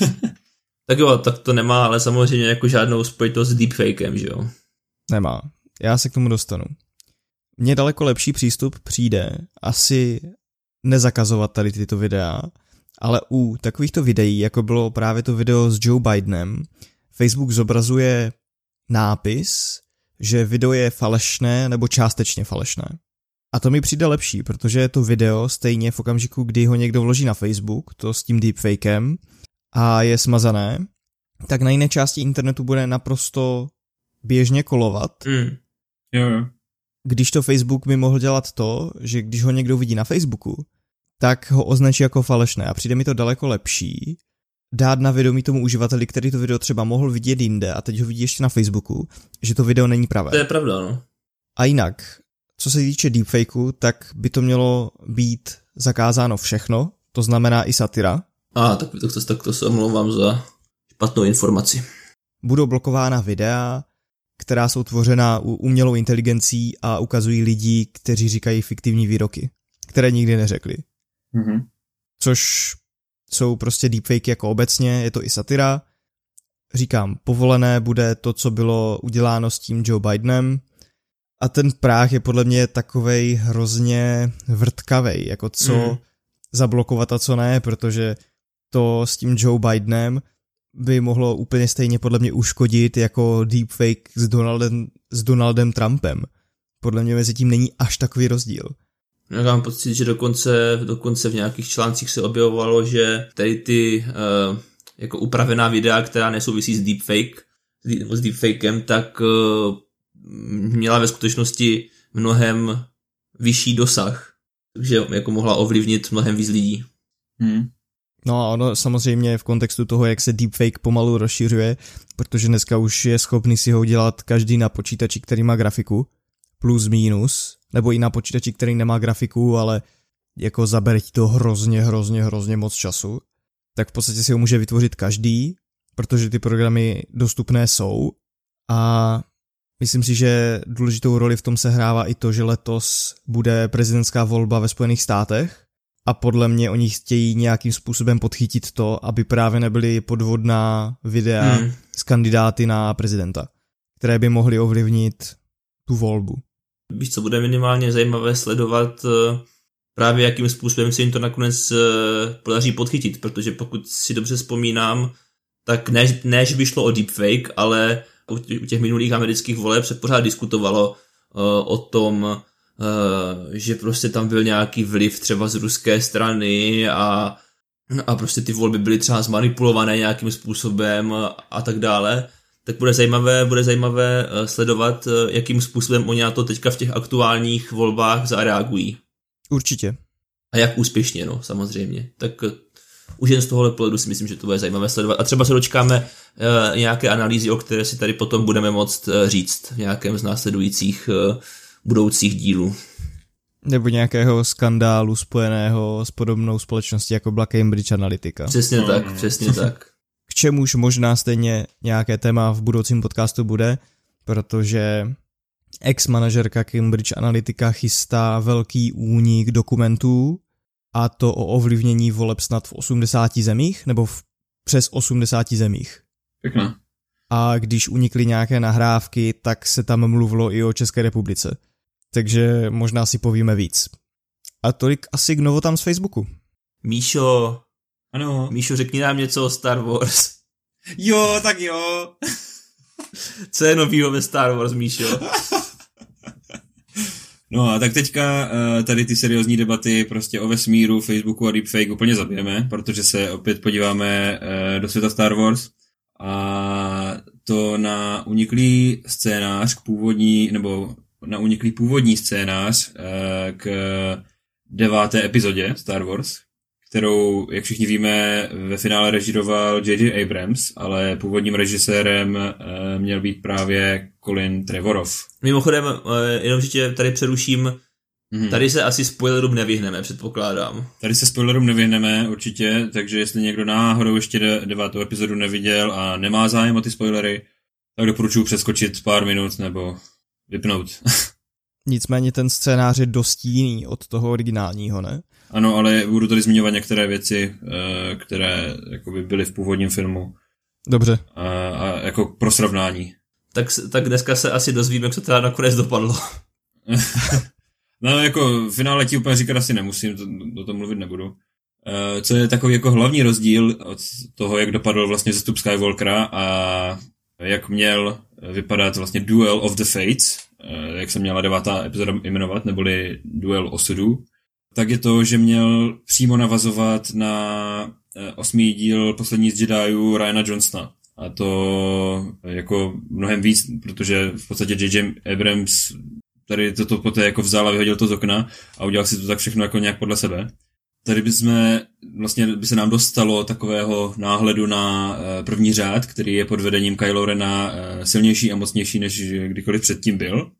tak jo, tak to nemá ale samozřejmě jako žádnou spojitost s deepfakem, že jo? Nemá. Já se k tomu dostanu. Mně daleko lepší přístup přijde asi nezakazovat tady tyto videa, ale u takovýchto videí, jako bylo právě to video s Joe Bidenem, Facebook zobrazuje nápis, že video je falešné nebo částečně falešné. A to mi přijde lepší, protože to video stejně v okamžiku, kdy ho někdo vloží na Facebook, to s tím deepfakem, a je smazané, tak na jiné části internetu bude naprosto běžně kolovat. Mm. Jo, jo. Když to Facebook by mohl dělat to, že když ho někdo vidí na Facebooku, tak ho označí jako falešné a přijde mi to daleko lepší dát na vědomí tomu uživateli, který to video třeba mohl vidět jinde a teď ho vidí ještě na Facebooku, že to video není pravé. To je pravda, no. A jinak, co se týče deepfakeu, tak by to mělo být zakázáno všechno, to znamená i satira. A, ah, tak, tak, to, tak to se omlouvám za špatnou informaci. Budou blokována videa, která jsou tvořena umělou inteligencí a ukazují lidi, kteří říkají fiktivní výroky, které nikdy neřekli. Mm-hmm. Což jsou prostě deepfake jako obecně, je to i satira. Říkám, povolené bude to, co bylo uděláno s tím Joe Bidenem. A ten práh je podle mě takovej hrozně vrtkavej, jako co mm. zablokovat a co ne, protože to s tím Joe Bidenem by mohlo úplně stejně podle mě uškodit jako deepfake s Donaldem, s Donaldem Trumpem. Podle mě mezi tím není až takový rozdíl. Já mám pocit, že dokonce, dokonce v nějakých článcích se objevovalo, že tady ty uh, jako upravená videa, která nesouvisí s deepfake, s deepfakem, tak uh, měla ve skutečnosti mnohem vyšší dosah. Takže jako mohla ovlivnit mnohem víc lidí. Hmm. No a ono samozřejmě v kontextu toho, jak se deepfake pomalu rozšiřuje, protože dneska už je schopný si ho udělat každý na počítači, který má grafiku, plus minus, nebo i na počítači, který nemá grafiku, ale jako zabere ti to hrozně, hrozně, hrozně moc času, tak v podstatě si ho může vytvořit každý, protože ty programy dostupné jsou. A myslím si, že důležitou roli v tom se hrává i to, že letos bude prezidentská volba ve Spojených státech a podle mě oni chtějí nějakým způsobem podchytit to, aby právě nebyly podvodná videa hmm. z kandidáty na prezidenta, které by mohly ovlivnit tu volbu. Víš, co bude minimálně zajímavé sledovat eh, právě jakým způsobem se jim to nakonec eh, podaří podchytit, protože pokud si dobře vzpomínám, tak než, než by šlo o deepfake, ale u těch minulých amerických voleb se pořád diskutovalo uh, o tom, že prostě tam byl nějaký vliv třeba z ruské strany a, a prostě ty volby byly třeba zmanipulované nějakým způsobem a, tak dále tak bude zajímavé, bude zajímavé eh, sledovat, eh, jakým způsobem oni na to teďka v těch aktuálních volbách zareagují. Určitě. A jak úspěšně, no, samozřejmě. Tak eh, už jen z tohohle pohledu si myslím, že to bude zajímavé sledovat. A třeba se dočkáme nějaké analýzy, o které si tady potom budeme moct říct v nějakém z následujících budoucích dílů. Nebo nějakého skandálu spojeného s podobnou společností, jako byla Cambridge Analytica. Přesně mm. tak, přesně tak k čemuž možná stejně nějaké téma v budoucím podcastu bude, protože ex-manažerka Cambridge Analytica chystá velký únik dokumentů a to o ovlivnění voleb snad v 80 zemích nebo v přes 80 zemích. Pěkná. A když unikly nějaké nahrávky, tak se tam mluvilo i o České republice. Takže možná si povíme víc. A tolik asi k novotám z Facebooku. Míšo, ano. Míšo, řekni nám něco o Star Wars. Jo, tak jo. Co je novýho ve Star Wars, Míšo? No a tak teďka eh, tady ty seriózní debaty prostě o vesmíru, Facebooku a deepfake úplně zabijeme, protože se opět podíváme eh, do světa Star Wars a to na uniklý scénář k původní, nebo na uniklý původní scénář eh, k deváté epizodě Star Wars, kterou, jak všichni víme, ve finále režíroval J.J. Abrams, ale původním režisérem e, měl být právě Colin Trevorov. Mimochodem, e, jenom že tě tady přeruším, mm-hmm. tady se asi spoilerům nevyhneme, předpokládám. Tady se spoilerům nevyhneme, určitě, takže jestli někdo náhodou ještě de- devátou epizodu neviděl a nemá zájem o ty spoilery, tak doporučuji přeskočit pár minut nebo vypnout. Nicméně ten scénář je dost jiný od toho originálního, ne? Ano, ale budu tady zmiňovat některé věci, eh, které jakoby byly v původním filmu. Dobře. A, a jako pro srovnání. Tak, tak dneska se asi dozvíme, co teda nakonec dopadlo. no jako v finále ti úplně říkat asi nemusím, to, do toho mluvit nebudu. Eh, co je takový jako hlavní rozdíl od toho, jak dopadl vlastně zestup Skywalkera a jak měl vypadat vlastně Duel of the Fates, eh, jak se měla devátá epizoda jmenovat, neboli Duel osudů, tak je to, že měl přímo navazovat na eh, osmý díl Poslední z Jediů Ryana Johnsona. A to jako mnohem víc, protože v podstatě J.J. Abrams tady toto poté jako vzal a vyhodil to z okna a udělal si to tak všechno jako nějak podle sebe. Tady bychom, vlastně by se nám dostalo takového náhledu na eh, první řád, který je pod vedením Kylo Rena eh, silnější a mocnější, než kdykoliv předtím byl.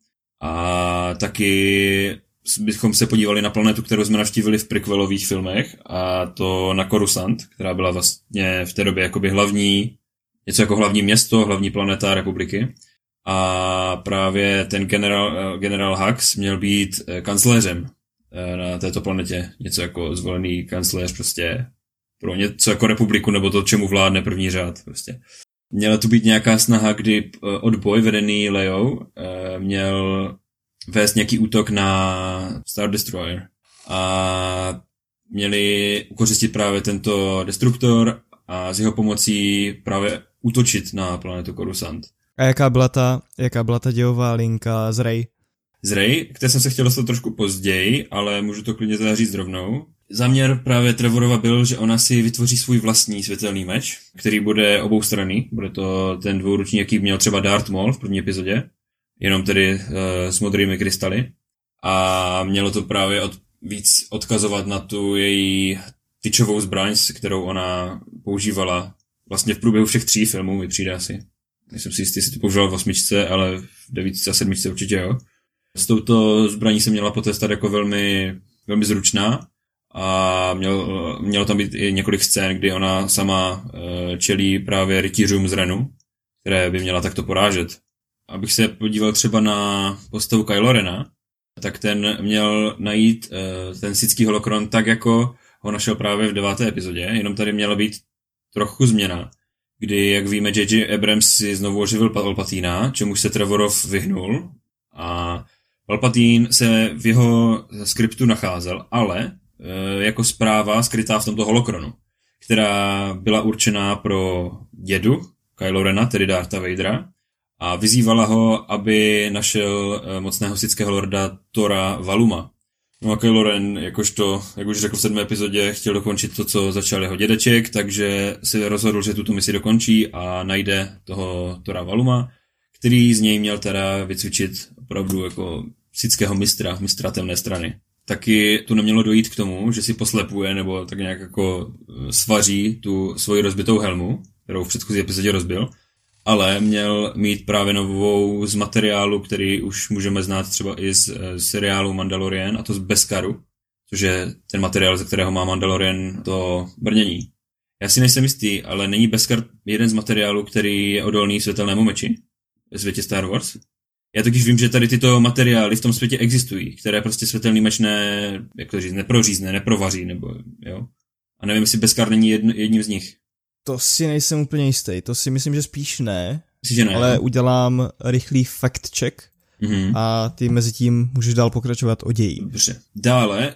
A taky bychom se podívali na planetu, kterou jsme navštívili v prequelových filmech a to na Coruscant, která byla vlastně v té době jakoby hlavní, něco jako hlavní město, hlavní planeta republiky. A právě ten generál, generál Hux měl být eh, kancléřem eh, na této planetě. Něco jako zvolený kancléř prostě pro něco jako republiku nebo to, čemu vládne první řád prostě. Měla tu být nějaká snaha, kdy eh, odboj vedený Leo měl vést nějaký útok na Star Destroyer a měli ukořistit právě tento destruktor a s jeho pomocí právě útočit na planetu Coruscant. A jaká byla ta, jaká byla ta dějová linka z Rey? Z Rey, které jsem se chtěl dostat trošku později, ale můžu to klidně teda říct rovnou. Záměr právě Trevorova byl, že ona si vytvoří svůj vlastní světelný meč, který bude oboustranný. Bude to ten dvouruční, jaký měl třeba Darth Maul v první epizodě, jenom tedy uh, s modrými krystaly. A mělo to právě od, víc odkazovat na tu její tyčovou zbraň, kterou ona používala vlastně v průběhu všech tří filmů, mi přijde asi. Nejsem si jistý, jestli to používal v osmičce, ale v devítce a sedmičce určitě jo. S touto zbraní se měla potestat jako velmi, velmi zručná a měl, mělo tam být i několik scén, kdy ona sama uh, čelí právě rytířům z Renu, které by měla takto porážet. Abych se podíval třeba na postavu Kylo Rena, tak ten měl najít uh, ten sický holokron tak, jako ho našel právě v deváté epizodě, jenom tady měla být trochu změna, kdy, jak víme, J.J. Abrams si znovu oživil Palpatina, čemu se Trevorov vyhnul a Palpatine se v jeho skriptu nacházel, ale e, jako zpráva skrytá v tomto holokronu, která byla určená pro dědu Kylo Rena, tedy Dartha Vadera, a vyzývala ho, aby našel e, mocného sického lorda Tora Valuma. No a Kylo Ren, jakožto, jak už řekl v sedmé epizodě, chtěl dokončit to, co začal jeho dědeček, takže si rozhodl, že tuto misi dokončí a najde toho Tora Valuma, který z něj měl teda vycvičit opravdu jako sického mistra, mistra temné strany. Taky tu nemělo dojít k tomu, že si poslepuje nebo tak nějak jako eh, svaří tu svoji rozbitou helmu, kterou v předchozí epizodě rozbil, ale měl mít právě novou z materiálu, který už můžeme znát třeba i z, z seriálu Mandalorian, a to z Beskaru, což je ten materiál, ze kterého má Mandalorian to brnění. Já si nejsem jistý, ale není Beskar jeden z materiálů, který je odolný světelnému meči světě Star Wars? Já totiž vím, že tady tyto materiály v tom světě existují, které prostě světelný meč ne, jak to říct, neprořízne, neprovaří, nebo jo. A nevím, jestli Beskar není jedn, jedním z nich. To si nejsem úplně jistý, to si myslím, že spíš ne. Myslíš, že ne? Ale udělám rychlý fact check mm-hmm. a ty mezi tím můžeš dál pokračovat o ději. Dobře. Dále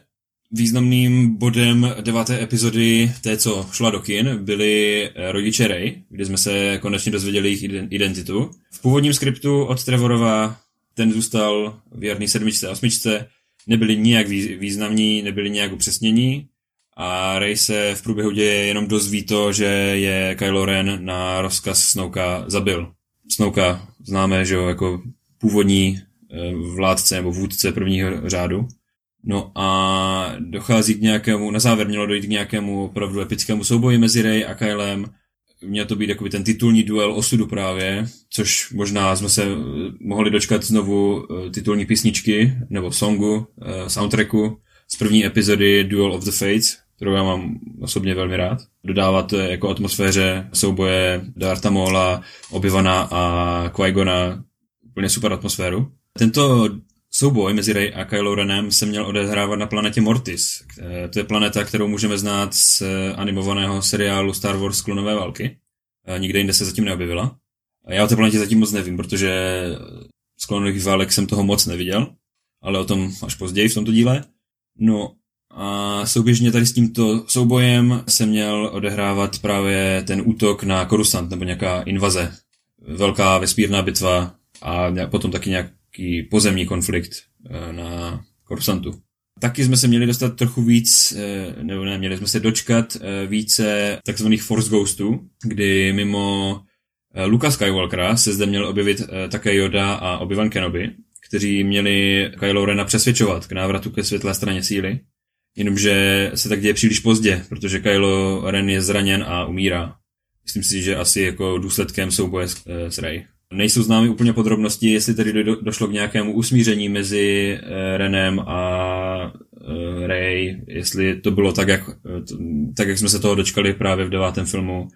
významným bodem deváté epizody té, co šla do kin, byli rodiče Ray, kde jsme se konečně dozvěděli jejich identitu. V původním skriptu od Trevorova ten zůstal věrný sedmičce a osmičce, nebyli nijak významní, nebyli nijak upřesnění a Ray se v průběhu děje jenom dozví to, že je Kylo Ren na rozkaz Snouka zabil. Snouka známe, že jo, jako původní eh, vládce nebo vůdce prvního řádu. No a dochází k nějakému, na závěr mělo dojít k nějakému opravdu epickému souboji mezi Ray a Kylem. Měl to být jakoby ten titulní duel osudu právě, což možná jsme se eh, mohli dočkat znovu eh, titulní písničky nebo songu, soundtracku z první epizody Duel of the Fates, kterou já mám osobně velmi rád. Dodávat jako atmosféře souboje Darta Maula, Obyvana a qui úplně super atmosféru. Tento souboj mezi Rey a Kylo Renem se měl odehrávat na planetě Mortis. To je planeta, kterou můžeme znát z animovaného seriálu Star Wars Klonové války. Nikde jinde se zatím neobjevila. Já o té planetě zatím moc nevím, protože z klonových válek jsem toho moc neviděl, ale o tom až později v tomto díle. No a souběžně tady s tímto soubojem se měl odehrávat právě ten útok na Korusant, nebo nějaká invaze. Velká vesmírná bitva a potom taky nějaký pozemní konflikt eh, na Korusantu. Taky jsme se měli dostat trochu víc, eh, nebo ne, měli jsme se dočkat eh, více takzvaných Force Ghostů, kdy mimo Luka Skywalkera se zde měl objevit také Yoda a Obi-Wan Kenobi, kteří měli Kylo Rena přesvědčovat k návratu ke světlé straně síly. Jenomže se tak děje příliš pozdě, protože Kylo Ren je zraněn a umírá. Myslím si, že asi jako důsledkem souboje s Rey. Nejsou známy úplně podrobnosti, jestli tedy do, došlo k nějakému usmíření mezi eh, Renem a eh, Rey, jestli to bylo tak jak, tak, jak jsme se toho dočkali právě v devátém filmu,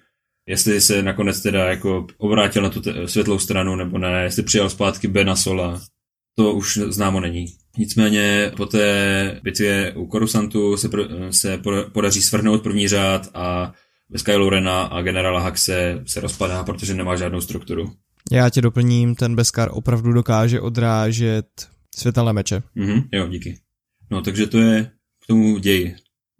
jestli se nakonec teda jako obrátil na tu te- světlou stranu nebo ne, jestli přijal zpátky Bena Sola, to už známo není. Nicméně po té bitvě u Korusantu se, pro, se podaří svrhnout první řád a bez Kylo Rena a generála Haxe se rozpadá, protože nemá žádnou strukturu. Já tě doplním, ten Beskar opravdu dokáže odrážet světelné meče. Mhm, jo, díky. No, takže to je k tomu ději.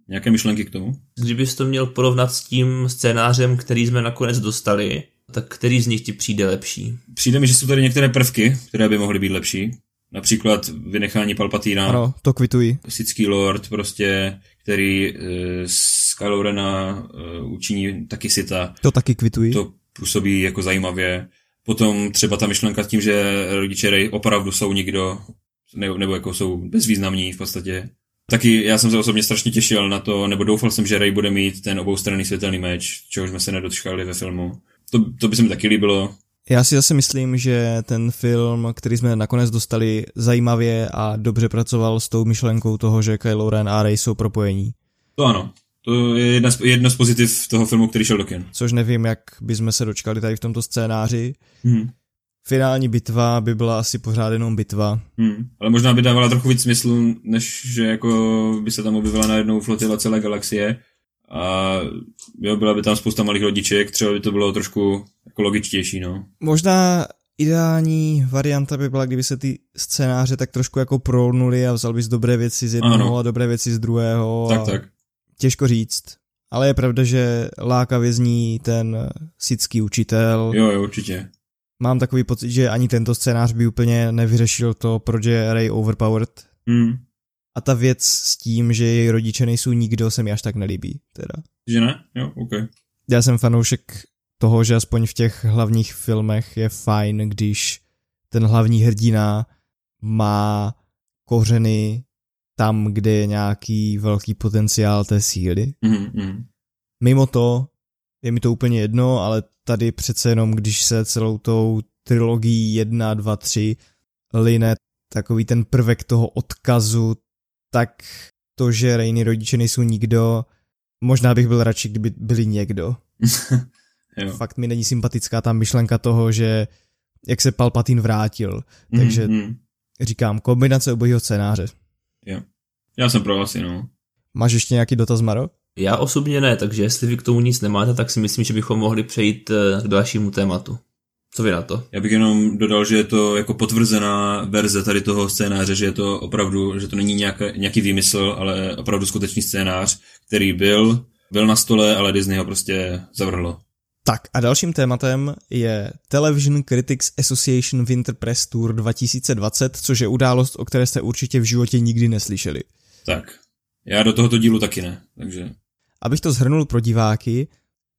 Nějaké myšlenky k tomu? Kdybys to měl porovnat s tím scénářem, který jsme nakonec dostali, tak který z nich ti přijde lepší? Přijde mi, že jsou tady některé prvky, které by mohly být lepší. Například vynechání Palpatína. Ano, to kvituji. Sický lord, prostě, který e, z Kylo Rena e, učiní taky sita. To taky kvituji. To působí jako zajímavě. Potom třeba ta myšlenka tím, že rodiče Rey opravdu jsou nikdo, nebo, nebo jako jsou bezvýznamní v podstatě. Taky já jsem se osobně strašně těšil na to, nebo doufal jsem, že Rey bude mít ten oboustranný světelný meč, čehož jsme se nedočkali ve filmu. To, to by se mi taky líbilo. Já si zase myslím, že ten film, který jsme nakonec dostali, zajímavě a dobře pracoval s tou myšlenkou toho, že Kylo Ren a Rey jsou propojení. To ano. To je jedna z, jedno z pozitiv toho filmu, který šel do kin. Což nevím, jak bychom se dočkali tady v tomto scénáři. Hmm. Finální bitva by byla asi pořád jenom bitva. Hmm. Ale možná by dávala trochu víc smysl, než že jako by se tam objevila najednou flotila celé galaxie. A jo, byla by tam spousta malých lodiček, třeba by to bylo trošku jako logičtější, no. Možná ideální varianta by byla, kdyby se ty scénáře tak trošku jako prolnuli a vzal bys dobré věci z jednoho ano. a dobré věci z druhého. Tak, tak. Těžko říct. Ale je pravda, že lákavě zní ten sický učitel. Jo, jo, určitě. Mám takový pocit, že ani tento scénář by úplně nevyřešil to, proč je Ray overpowered. Hmm. A ta věc s tím, že její rodiče nejsou nikdo, se mi až tak nelíbí. Teda. Že ne? Jo, OK. Já jsem fanoušek toho, že aspoň v těch hlavních filmech je fajn, když ten hlavní hrdina má kořeny tam, kde je nějaký velký potenciál té síly. Mm-hmm. Mimo to je mi to úplně jedno, ale tady přece jenom, když se celou tou trilogií 1, 2, 3 line takový ten prvek toho odkazu, tak to, že Rejny rodiče nejsou nikdo, možná bych byl radši, kdyby byli někdo. jo. Fakt mi není sympatická ta myšlenka toho, že jak se Palpatín vrátil. Takže mm-hmm. říkám, kombinace obojího scénáře. Jo. Já jsem pro asi, no. Máš ještě nějaký dotaz, Maro? Já osobně ne, takže jestli vy k tomu nic nemáte, tak si myslím, že bychom mohli přejít eh, k dalšímu tématu. Co vy na to? Já bych jenom dodal, že je to jako potvrzená verze tady toho scénáře, že je to opravdu, že to není nějaký, nějaký výmysl, ale opravdu skutečný scénář, který byl, byl na stole, ale Disney ho prostě zavrhlo. Tak a dalším tématem je Television Critics Association Winter Press Tour 2020, což je událost, o které jste určitě v životě nikdy neslyšeli. Tak, já do tohoto dílu taky ne, takže... Abych to zhrnul pro diváky,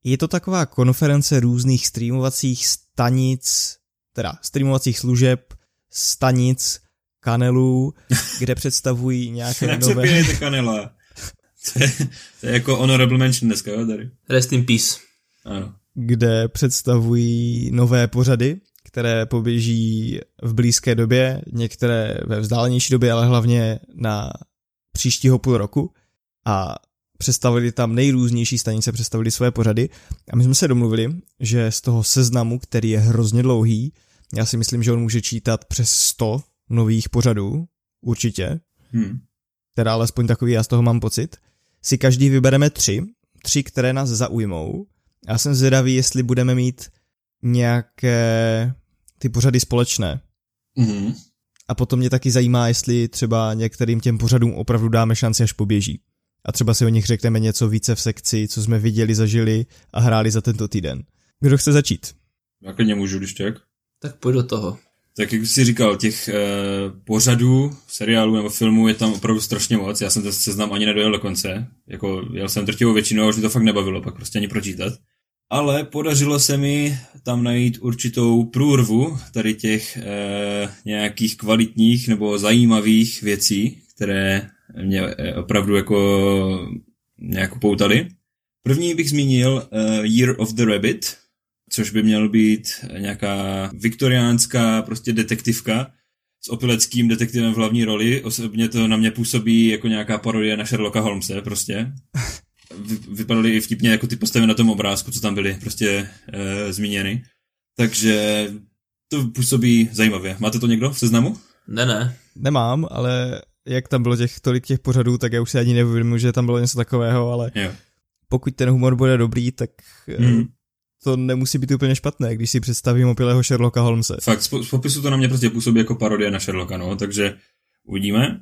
je to taková konference různých streamovacích stanic, teda streamovacích služeb, stanic, kanelů, kde představují nějaké nové... kanela. To je, to je jako honorable mention dneska, jo, tady. Rest in peace. Ano. Kde představují nové pořady, které poběží v blízké době, některé ve vzdálenější době, ale hlavně na příštího půl roku. A představili tam nejrůznější stanice, představili své pořady a my jsme se domluvili, že z toho seznamu, který je hrozně dlouhý, já si myslím, že on může čítat přes 100 nových pořadů, určitě, hmm. teda alespoň takový já z toho mám pocit, si každý vybereme tři, tři, které nás zaujmou. Já jsem zvědavý, jestli budeme mít nějaké ty pořady společné. Mm-hmm. A potom mě taky zajímá, jestli třeba některým těm pořadům opravdu dáme šanci, až poběží a třeba si o nich řekneme něco více v sekci, co jsme viděli, zažili a hráli za tento týden. Kdo chce začít? Já klidně můžu, když tak. Tak pojď do toho. Tak jak jsi říkal, těch eh, pořadů, seriálů nebo filmů je tam opravdu strašně moc. Já jsem ten seznam ani nedojel do konce. Jako, jel jsem drtivou většinu a už mi to fakt nebavilo, pak prostě ani pročítat. Ale podařilo se mi tam najít určitou průrvu tady těch eh, nějakých kvalitních nebo zajímavých věcí, které mě eh, opravdu jako nějak poutali. První bych zmínil uh, Year of the Rabbit, což by měl být nějaká viktoriánská prostě detektivka s opileckým detektivem v hlavní roli. Osobně to na mě působí jako nějaká parodie na Sherlocka Holmese prostě. Vy, vypadaly i vtipně jako ty postavy na tom obrázku, co tam byly prostě uh, zmíněny. Takže to působí zajímavě. Máte to někdo v seznamu? Ne, ne. Nemám, ale jak tam bylo těch tolik těch pořadů, tak já už si ani nevím, že tam bylo něco takového, ale jo. pokud ten humor bude dobrý, tak mm. to nemusí být úplně špatné, když si představím opilého Sherlocka Holmese. Fakt, z popisu to na mě prostě působí jako parodie na Sherlocka, no, takže uvidíme.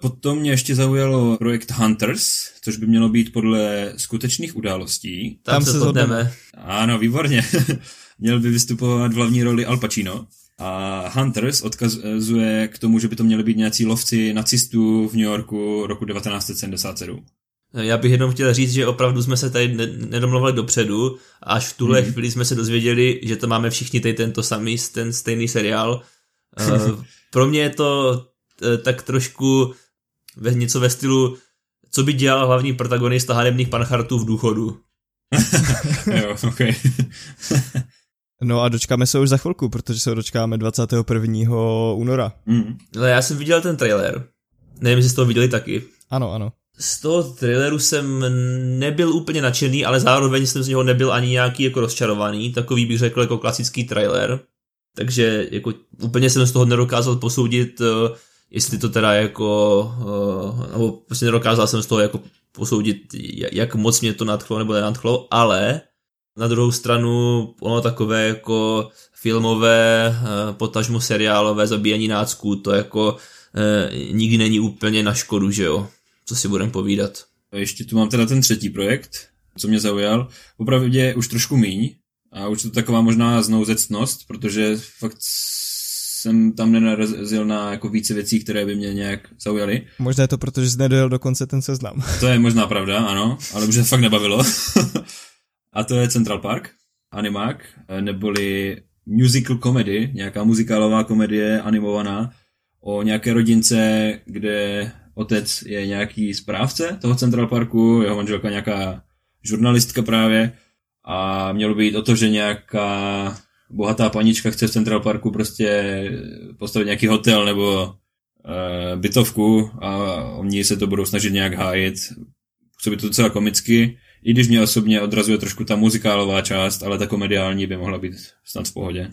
Potom mě ještě zaujalo projekt Hunters, což by mělo být podle skutečných událostí. Tam, Tam se shodneme. Ano, výborně. Měl by vystupovat v hlavní roli Al Pacino. A Hunters odkazuje k tomu, že by to měly být nějací lovci nacistů v New Yorku roku 1977. Já bych jenom chtěl říct, že opravdu jsme se tady nedomluvili dopředu až v tuhle hmm. chvíli jsme se dozvěděli, že to máme všichni tady tento samý, ten stejný seriál. Uh, pro mě je to uh, tak trošku ve, něco ve stylu, co by dělal hlavní protagonista hanebných panchartů v důchodu. jo, okay. No a dočkáme se už za chvilku, protože se dočkáme 21. února. Mm. Ale já jsem viděl ten trailer. Nevím, jestli jste to viděli taky. Ano, ano. Z toho traileru jsem nebyl úplně nadšený, ale zároveň jsem z něho nebyl ani nějaký jako rozčarovaný. Takový bych řekl jako klasický trailer. Takže jako úplně jsem z toho nedokázal posoudit, uh, jestli to teda jako, uh, nebo prostě nedokázal jsem z toho jako posoudit, jak moc mě to nadchlo nebo nenadchlo, ale na druhou stranu ono takové jako filmové, uh, potažmo seriálové zabíjení nácků, to jako uh, nikdy není úplně na škodu, že jo, co si budem povídat. Ještě tu mám teda ten třetí projekt, co mě zaujal. Opravdu už trošku míň a už to taková možná znouzectnost, protože fakt jsem tam nenarazil na jako více věcí, které by mě nějak zaujaly. Možná je to proto, že jsi nedojel dokonce ten seznam. To je možná pravda, ano, ale už se fakt nebavilo. a to je Central Park, animák, neboli musical comedy, nějaká muzikálová komedie animovaná o nějaké rodince, kde otec je nějaký správce toho Central Parku, jeho manželka nějaká žurnalistka právě a mělo být o to, že nějaká bohatá panička chce v Central Parku prostě postavit nějaký hotel nebo e, bytovku a oni se to budou snažit nějak hájit. by to docela komicky, i když mě osobně odrazuje trošku ta muzikálová část, ale ta komediální by mohla být snad v pohodě.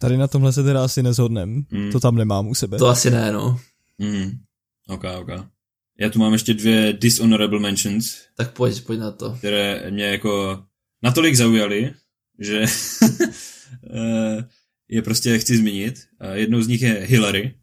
Tady na tomhle se teda asi nezhodnem, mm. to tam nemám u sebe. To asi ne, no. Mm. Ok, ok. Já tu mám ještě dvě dishonorable mentions. Tak pojď, pojď na to. Které mě jako natolik zaujaly, že je prostě chci zmínit. Jednou z nich je Hillary,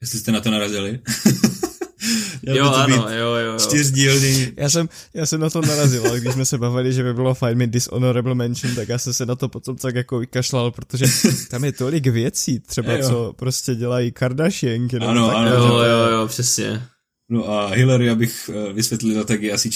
jestli jste na to narazili. jo, ano, jo, jo, jo. Čtyřdílný. Já jsem, já jsem na to narazil, ale když jsme se bavili, že by bylo fajn mít dishonorable mention, tak já jsem se na to potom tak jako vykašlal, protože tam je tolik věcí, třeba jo. co prostě dělají Kardashianky. Ano, tak, ano. Jo, jo, jo, přesně. No a Hillary, abych eh, vysvětlil, tak je asi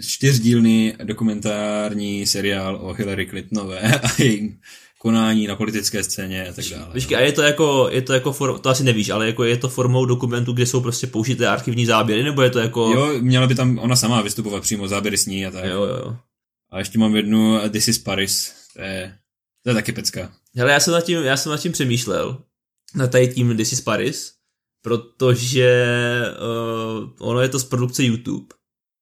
čtyřdílný dokumentární seriál o Hillary Clintonové a jejím konání na politické scéně a tak dále. Počkej, a je to jako, je to jako form, to asi nevíš, ale jako je to formou dokumentu, kde jsou prostě použité archivní záběry, nebo je to jako... Jo, měla by tam ona sama vystupovat přímo, záběry s ní a tak. Jo, jo, jo. A ještě mám jednu This is Paris, to je, to je taky pecka. Hele, já jsem nad tím, já jsem nad tím přemýšlel, na tady tím This is Paris, protože uh, ono je to z produkce YouTube.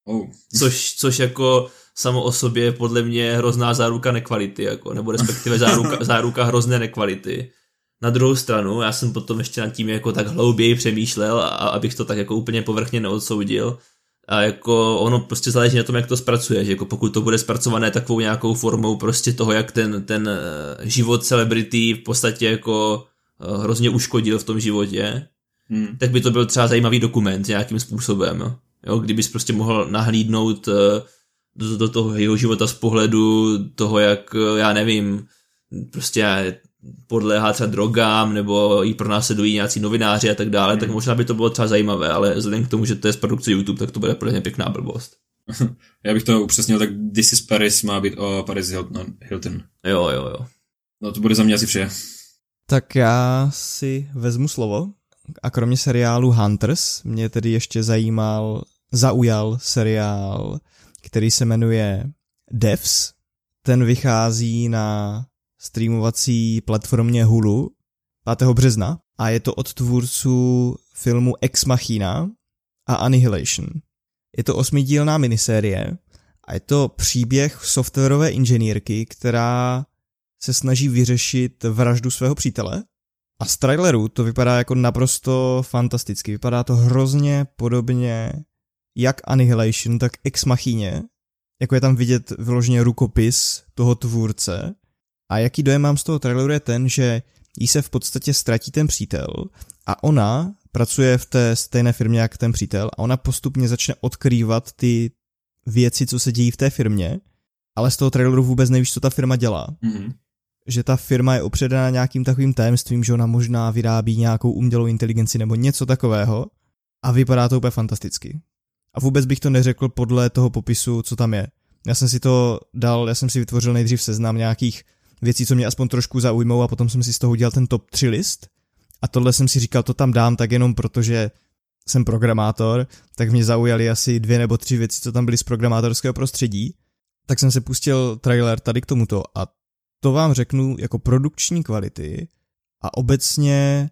Oh. Což, což jako samo o sobě je podle mě hrozná záruka nekvality, jako, nebo respektive záruka, záruka hrozné nekvality. Na druhou stranu, já jsem potom ještě nad tím jako tak hlouběji přemýšlel, a, abych to tak jako úplně povrchně neodsoudil. A jako ono prostě záleží na tom, jak to zpracuje, že jako pokud to bude zpracované takovou nějakou formou prostě toho, jak ten, ten eh, život celebrity v podstatě jako eh, hrozně uškodil v tom životě, hmm. tak by to byl třeba zajímavý dokument nějakým způsobem. Jo, kdybys prostě mohl nahlídnout uh, do, do toho jeho života z pohledu toho, jak, já nevím, prostě podléhá třeba drogám, nebo jí pronásledují nějací novináři a tak dále, hmm. tak možná by to bylo třeba zajímavé, ale vzhledem k tomu, že to je z produkce YouTube, tak to bude pro mě pěkná blbost. Já bych to upřesnil, tak This is Paris má být o Paris Hilton. Hilton. Jo, jo, jo. No to bude za mě asi vše. Tak já si vezmu slovo a kromě seriálu Hunters mě tedy ještě zajímal, zaujal seriál který se jmenuje Devs. Ten vychází na streamovací platformě Hulu 5. března a je to od tvůrců filmu Ex Machina a Annihilation. Je to osmidílná minisérie a je to příběh softwarové inženýrky, která se snaží vyřešit vraždu svého přítele. A z traileru to vypadá jako naprosto fantasticky. Vypadá to hrozně podobně jak Annihilation, tak Ex Machine, jako je tam vidět vyloženě rukopis toho tvůrce. A jaký dojem mám z toho traileru je ten, že jí se v podstatě ztratí ten přítel a ona pracuje v té stejné firmě jak ten přítel a ona postupně začne odkrývat ty věci, co se dějí v té firmě, ale z toho traileru vůbec nevíš, co ta firma dělá. Mhm. Že ta firma je opředána nějakým takovým tajemstvím, že ona možná vyrábí nějakou umělou inteligenci nebo něco takového a vypadá to úplně fantasticky. A vůbec bych to neřekl podle toho popisu, co tam je. Já jsem si to dal, já jsem si vytvořil nejdřív seznam nějakých věcí, co mě aspoň trošku zaujmou a potom jsem si z toho udělal ten top 3 list a tohle jsem si říkal, to tam dám tak jenom protože jsem programátor, tak mě zaujaly asi dvě nebo tři věci, co tam byly z programátorského prostředí, tak jsem se pustil trailer tady k tomuto a to vám řeknu jako produkční kvality a obecně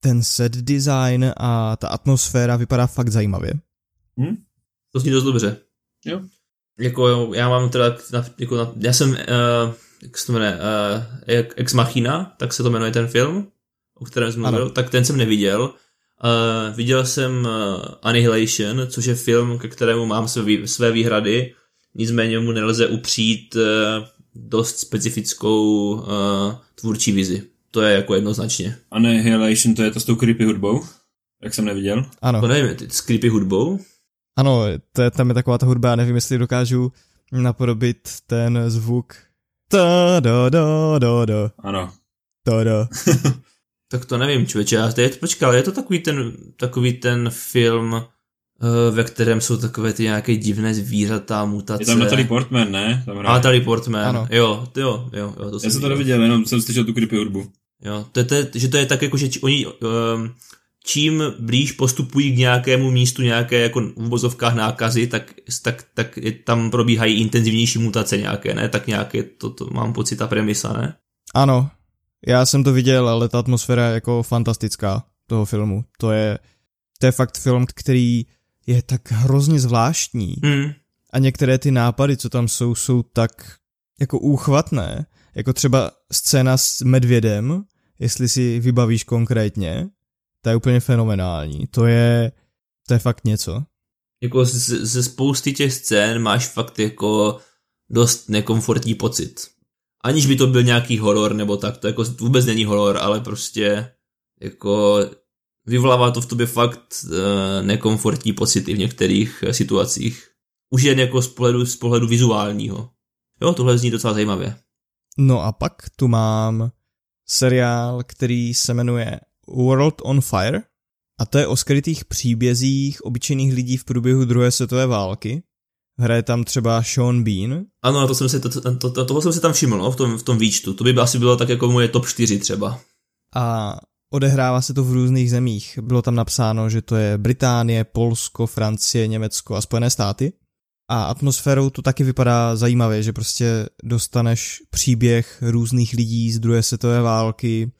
ten set design a ta atmosféra vypadá fakt zajímavě. Hm? To zní dost dobře. Jo. Jako já mám teda, na, jako na, já jsem, uh, jak se to jmenuje, uh, Ex Machina, tak se to jmenuje ten film, o kterém jsem mluvil, tak ten jsem neviděl. Uh, viděl jsem uh, Annihilation, což je film, ke kterému mám své, své výhrady, nicméně mu nelze upřít uh, dost specifickou uh, tvůrčí vizi. To je jako jednoznačně. Annihilation, to je to s tou creepy hudbou, jak jsem neviděl. Ano. To nevím, s creepy hudbou? Ano, to je, tam je taková ta hudba, já nevím, jestli dokážu napodobit ten zvuk. Ta do do do do. Ano. To do. tak to nevím, člověče. Já teď počkal, je to takový ten, takový ten film, uh, ve kterém jsou takové ty nějaké divné zvířata, mutace. Je tam Natalie Portman, ne? Tam A hraje. Natalie Portman, Ano. jo, to jo, jo, jo, to Já jsem to viděl. neviděl, jenom jsem slyšel tu creepy hudbu. Jo, to je, to je, že to je tak jako, že oni, um, čím blíž postupují k nějakému místu nějaké jako v uvozovkách nákazy, tak, tak, tak tam probíhají intenzivnější mutace nějaké, ne? Tak nějaké, to, to mám pocit, ta premisa, ne? Ano, já jsem to viděl, ale ta atmosféra je jako fantastická toho filmu. To je, to je fakt film, který je tak hrozně zvláštní Hmm. a některé ty nápady, co tam jsou, jsou tak jako úchvatné, jako třeba scéna s medvědem, jestli si vybavíš konkrétně, ta je úplně fenomenální. To je, to je fakt něco. Jako z- ze spousty těch scén máš fakt jako dost nekomfortní pocit. Aniž by to byl nějaký horor nebo tak, to jako vůbec není horor, ale prostě jako vyvolává to v tobě fakt e, nekomfortní pocity v některých eh, situacích. Už jen jako z pohledu, z pohledu vizuálního. Jo, tohle zní docela zajímavě. No a pak tu mám seriál, který se jmenuje World on Fire a to je o skrytých příbězích obyčejných lidí v průběhu druhé světové války. Hraje tam třeba Sean Bean, Ano, to jsem si, to, to, to, toho jsem si tam všiml, no, v tom, v tom výčtu. To by asi bylo tak jako moje top 4 třeba. a odehrává se to v různých zemích. Bylo tam napsáno, že to je Británie, Polsko, Francie, Německo a Spojené státy. A atmosférou to taky vypadá zajímavě, že prostě dostaneš příběh různých lidí z druhé světové války,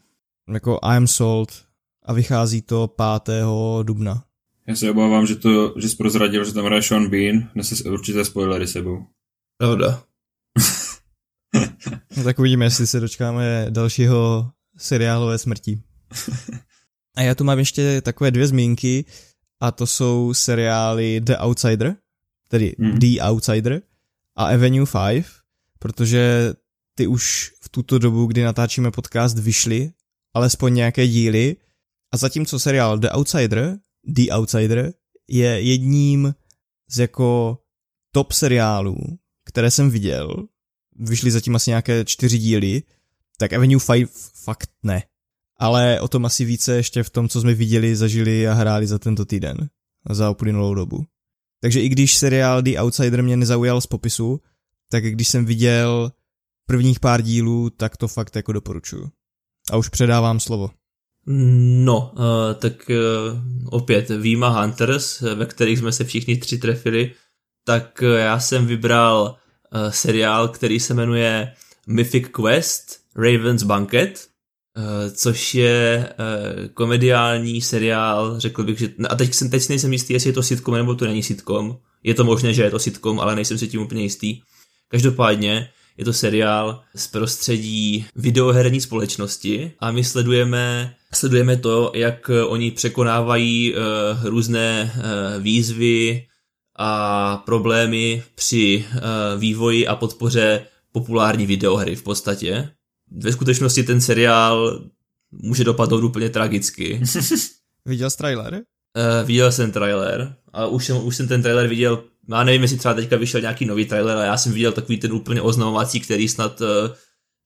jako I'm Sold a vychází to 5. dubna. Já se obávám, že to, že jsi prozradil, že tam hraje Sean Bean, nese určité spoilery sebou. Pravda. No tak uvidíme, jestli se dočkáme dalšího seriálové smrti. A já tu mám ještě takové dvě zmínky, a to jsou seriály The Outsider, tedy Hmm. The Outsider a Avenue 5, protože ty už v tuto dobu, kdy natáčíme podcast, vyšly alespoň nějaké díly a zatímco seriál The Outsider, The Outsider, je jedním z jako top seriálů, které jsem viděl, vyšly zatím asi nějaké čtyři díly, tak Avenue 5 fakt ne. Ale o tom asi více ještě v tom, co jsme viděli, zažili a hráli za tento týden, za uplynulou dobu. Takže i když seriál The Outsider mě nezaujal z popisu, tak když jsem viděl prvních pár dílů, tak to fakt jako doporučuju. A už předávám slovo. No, uh, tak uh, opět Výma Hunters, eh, ve kterých jsme se všichni tři trefili, tak uh, já jsem vybral seriál, který se jmenuje Mythic Quest Raven's Banquet, což je komediální seriál, řekl bych, že... A teď, jsem, teď nejsem jistý, jestli je to sitcom nebo to není sitcom. Je to možné, že je to sitcom, ale nejsem si tím úplně jistý. Každopádně je to seriál z prostředí videoherní společnosti a my sledujeme, sledujeme to, jak oni překonávají uh, různé uh, výzvy a problémy při uh, vývoji a podpoře populární videohry v podstatě. Ve skutečnosti ten seriál může dopadnout úplně tragicky. Viděl jsi trailer? Uh, viděl jsem trailer, ale už jsem, už jsem ten trailer viděl, já nevím, jestli třeba teďka vyšel nějaký nový trailer, ale já jsem viděl takový ten úplně oznamovací, který snad uh,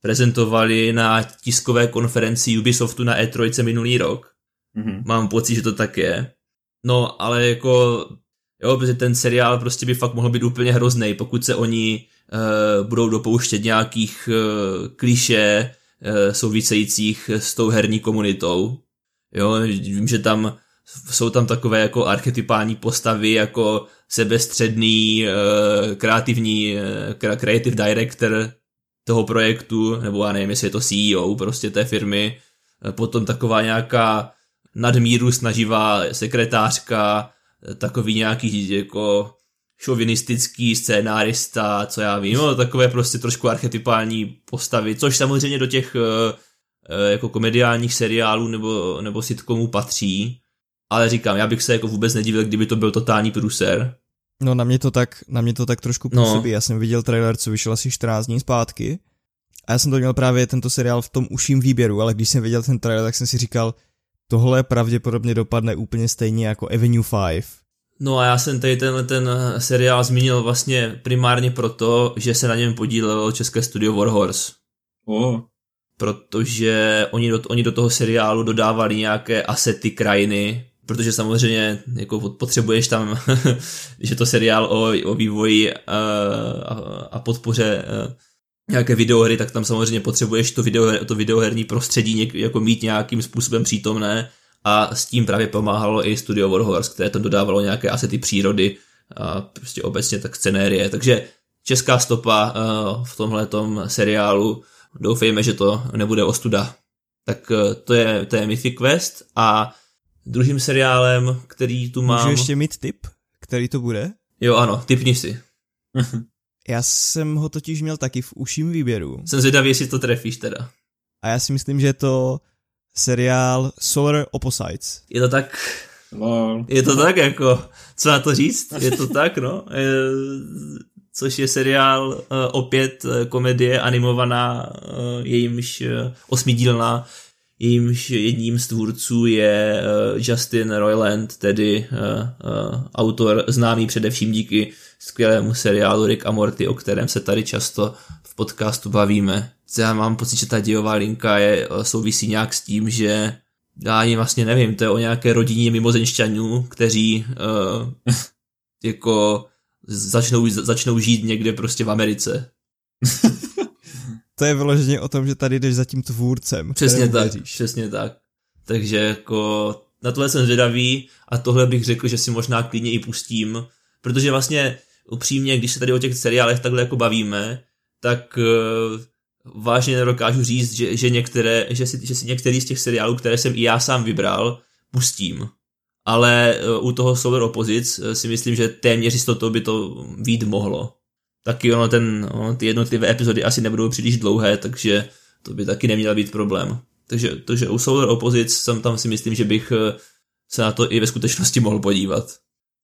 prezentovali na tiskové konferenci Ubisoftu na E3 minulý rok. Mm-hmm. Mám pocit, že to tak je. No, ale jako, jo, protože ten seriál prostě by fakt mohl být úplně hrozný, pokud se oni uh, budou dopouštět nějakých uh, kliše uh, souvisejících s tou herní komunitou. Jo, vím, že tam jsou tam takové jako archetypální postavy, jako sebestředný, uh, kreativní, uh, creative director toho projektu, nebo já nevím, jestli je to CEO prostě té firmy, potom taková nějaká nadmíru snaživá sekretářka, takový nějaký jako šovinistický scénárista, co já vím, no, takové prostě trošku archetypální postavy, což samozřejmě do těch jako komediálních seriálů nebo, nebo sitcomů patří, ale říkám, já bych se jako vůbec nedivil, kdyby to byl totální průser. No na mě to tak, na mě to tak trošku no. působí. No. Já jsem viděl trailer, co vyšel asi 14 dní zpátky. A já jsem to měl právě tento seriál v tom uším výběru, ale když jsem viděl ten trailer, tak jsem si říkal, tohle pravděpodobně dopadne úplně stejně jako Avenue 5. No a já jsem tady tenhle ten seriál zmínil vlastně primárně proto, že se na něm podílelo české studio Warhorse. Oh. Protože oni do, oni do toho seriálu dodávali nějaké asety krajiny, protože samozřejmě jako potřebuješ tam, že to seriál o, o vývoji a, a, a podpoře a, nějaké videohry, tak tam samozřejmě potřebuješ to, video, to videoherní prostředí něk, jako mít nějakým způsobem přítomné a s tím právě pomáhalo i Studio Warhorse, které to dodávalo nějaké asety přírody a prostě obecně tak scenérie. Takže česká stopa uh, v tomhle seriálu, doufejme, že to nebude ostuda. Tak to je, to je Mythic Quest a druhým seriálem, který tu mám... Můžu ještě mít tip, který to bude? Jo, ano, typni si. Já jsem ho totiž měl taky v uším výběru. Jsem zvědavý, jestli to trefíš teda. A já si myslím, že je to seriál Solar Opposites. Je to tak... No. Je to tak, jako, co na to říct? Je to tak, no. Je, což je seriál uh, opět uh, komedie animovaná, uh, jejímž osmidílná, jejímž jedním z tvůrců je uh, Justin Roiland, tedy uh, uh, autor známý především díky skvělému seriálu Rick a Morty, o kterém se tady často v podcastu bavíme. Já mám pocit, že ta dějová linka je, souvisí nějak s tím, že já ani vlastně nevím, to je o nějaké rodině mimozenšťanů, kteří uh, jako začnou, začnou žít někde prostě v Americe. to je vyloženě o tom, že tady jdeš za tím tvůrcem. Přesně tak, věříš. přesně tak. Takže jako na tohle jsem zvědavý a tohle bych řekl, že si možná klidně i pustím, protože vlastně upřímně, když se tady o těch seriálech takhle jako bavíme, tak uh, vážně nedokážu říct, že, že, některé, že, si, že si některý z těch seriálů, které jsem i já sám vybral, pustím. Ale uh, u toho Solar Opposites uh, si myslím, že téměř jistotou by to vít mohlo. Taky ono, ten, ono, ty jednotlivé epizody asi nebudou příliš dlouhé, takže to by taky neměl být problém. Takže, takže u Solar Opposites jsem tam si myslím, že bych se na to i ve skutečnosti mohl podívat.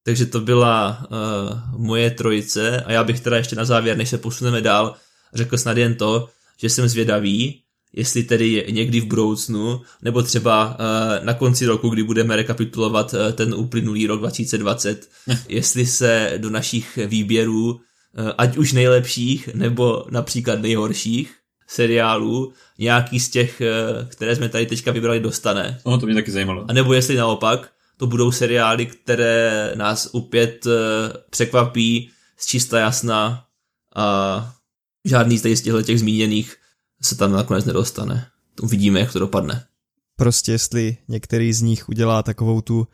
Takže to byla uh, moje trojice a já bych teda ještě na závěr, než se posuneme dál, řekl snad jen to, že jsem zvědavý, jestli tedy někdy v budoucnu, nebo třeba uh, na konci roku, kdy budeme rekapitulovat uh, ten uplynulý rok 2020, jestli se do našich výběrů, uh, ať už nejlepších, nebo například nejhorších seriálů, nějaký z těch, uh, které jsme tady teďka vybrali, dostane. Oh, to mě taky zajímalo. A nebo jestli naopak, to budou seriály, které nás opět uh, překvapí z čista jasna a žádný z těchto těch zmíněných se tam nakonec nedostane. Uvidíme, jak to dopadne. Prostě jestli některý z nich udělá takovou tu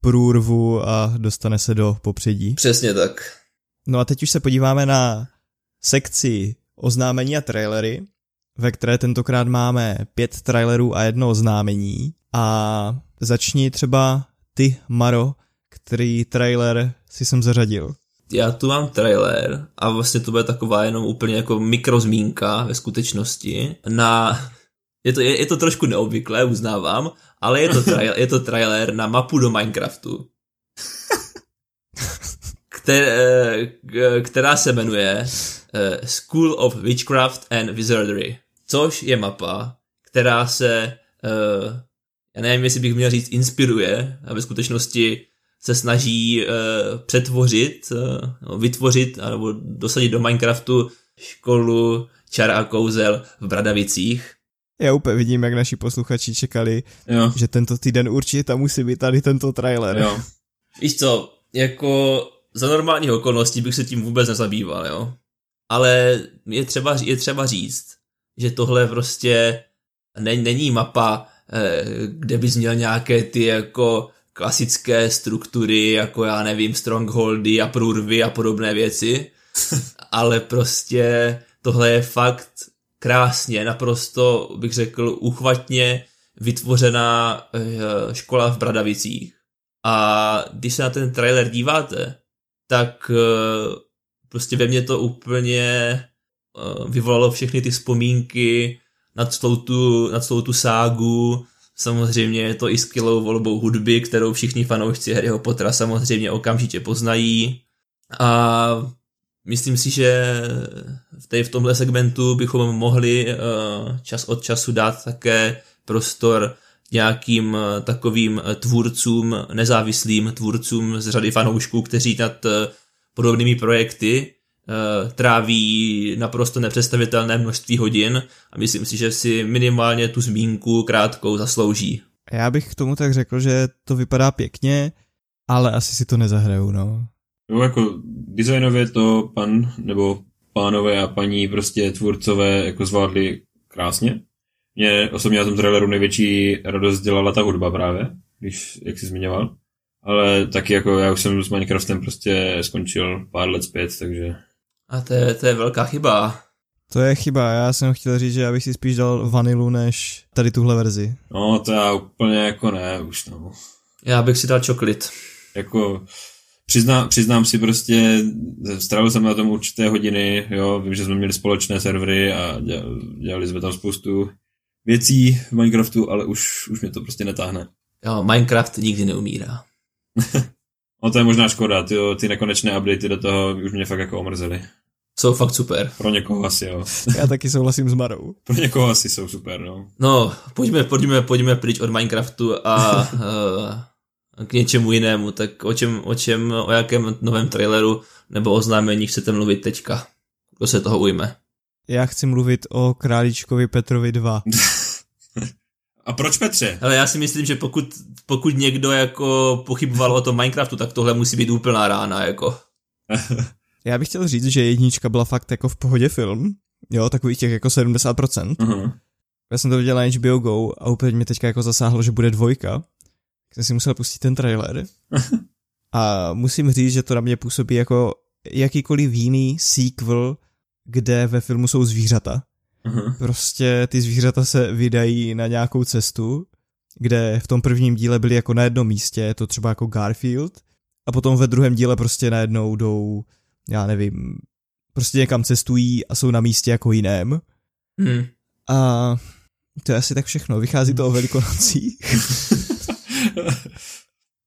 průrvu a dostane se do popředí. Přesně tak. No a teď už se podíváme na sekci oznámení a trailery, ve které tentokrát máme pět trailerů a jedno oznámení. A začni třeba ty, Maro, který trailer si jsem zařadil? Já tu mám trailer a vlastně to bude taková jenom úplně jako mikrozmínka ve skutečnosti na... Je to, je, je to trošku neobvyklé, uznávám, ale je to, trailer, je to trailer na mapu do Minecraftu. Které, která se jmenuje eh, School of Witchcraft and Wizardry, což je mapa, která se uh, já nevím, jestli bych měl říct inspiruje, a ve skutečnosti se snaží přetvořit, vytvořit nebo dosadit do Minecraftu školu čar a kouzel v Bradavicích. Já úplně vidím, jak naši posluchači čekali, Jo. že tento týden určitě tam musí být tady tento trailer. Jo. Víš co, jako za normálních okolností bych se tím vůbec nezabýval, jo. Ale je třeba, je třeba říct, že tohle prostě ne, není mapa, eh, kde bys měl nějaké ty jako klasické struktury, jako já nevím, strongholdy a průrvy a podobné věci, ale prostě tohle je fakt krásně, naprosto bych řekl uchvatně vytvořená eh, škola v Bradavicích. A když se na ten trailer díváte, tak eh, prostě ve mně to úplně eh, vyvolalo všechny ty vzpomínky na celou tu, na celou tu ságu, samozřejmě je to i skvělou volbou hudby, kterou všichni fanoušci Harryho Pottera samozřejmě okamžitě poznají. A myslím si, že v, té, v tomhle segmentu bychom mohli eh, čas od času dát také prostor nějakým eh, takovým eh, tvůrcům, nezávislým tvůrcům z řady fanoušků, kteří nad eh, podobnými projekty eh, tráví naprosto nepředstavitelné množství hodin a myslím si, že si minimálně tu zmínku krátkou zaslouží. Já bych k tomu tak řekl, že to vypadá pěkně, ale asi si to nezahraju, no. Jo, jako designově to pan, nebo pánové a paní prostě tvůrcové jako zvládli krásně. Mě osobně na tom traileru největší radost dělala ta hudba právě, když, jak jsi zmiňoval. Ale taky jako já už jsem s Minecraftem prostě skončil pár let zpět, takže A to je, to je velká chyba. To je chyba, já jsem chtěl říct, že já bych si spíš dal vanilu než tady tuhle verzi. no to já úplně jako ne už no. Já bych si dal čoklit. Jako přizná, přiznám si prostě, strávil jsem na tom určité hodiny, jo, vím, že jsme měli společné servery a dělali, dělali jsme tam spoustu věcí v Minecraftu, ale už, už mě to prostě netáhne. Jo, Minecraft nikdy neumírá. No to je možná škoda, ty, ty nekonečné updaty do toho už mě fakt jako omrzely. Jsou fakt super. Pro někoho asi, jo. Já taky souhlasím s Marou. Pro někoho asi jsou super, no. No, pojďme, pojďme, pojďme pryč od Minecraftu a uh, k něčemu jinému. Tak o čem, o čem, o jakém novém traileru nebo oznámení chcete mluvit teďka? Kdo se toho ujme? Já chci mluvit o Králíčkovi Petrovi 2. A proč Petře? Ale já si myslím, že pokud, pokud někdo jako pochyboval o tom Minecraftu, tak tohle musí být úplná rána, jako. Já bych chtěl říct, že jednička byla fakt jako v pohodě film. Jo, takových těch jako 70%. Uh-huh. Já jsem to viděl na HBO Go a úplně mě teďka jako zasáhlo, že bude dvojka. Tak jsem si musel pustit ten trailer. A musím říct, že to na mě působí jako jakýkoliv jiný sequel, kde ve filmu jsou zvířata. Uh-huh. Prostě ty zvířata se vydají na nějakou cestu, kde v tom prvním díle byli jako na jednom místě, je to třeba jako Garfield, a potom ve druhém díle prostě najednou jdou, já nevím, prostě někam cestují a jsou na místě jako jiném. Hmm. A to je asi tak všechno. Vychází to o velikonocích.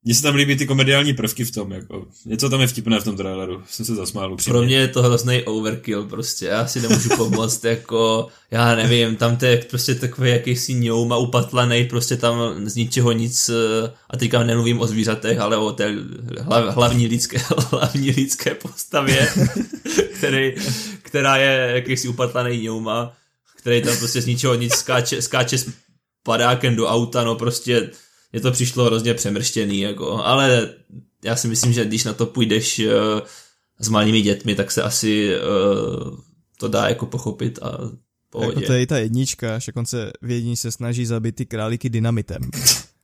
Mně se tam líbí ty komediální prvky v tom, jako. Něco tam je vtipné v tom traileru. Jsem se zasmál upřímně. Pro mě je to hrozný overkill prostě, já si nemůžu pomoct, jako, já nevím, tam to je prostě takový jakýsi ňouma upatlaný, prostě tam z ničeho nic, eh, a teďka nemluvím o zvířatech, ale o té hlav, hlavní, lidské, hlavní lidské postavě, který, která je jakýsi upatlaný ňouma, který tam prostě z ničeho nic skáče, skáče s padákem do auta, no prostě mně to přišlo hrozně přemrštěný, jako, ale já si myslím, že když na to půjdeš uh, s malými dětmi, tak se asi uh, to dá jako pochopit a pohodě. jako to je i ta jednička, až on se v jedničce se snaží zabít ty králíky dynamitem.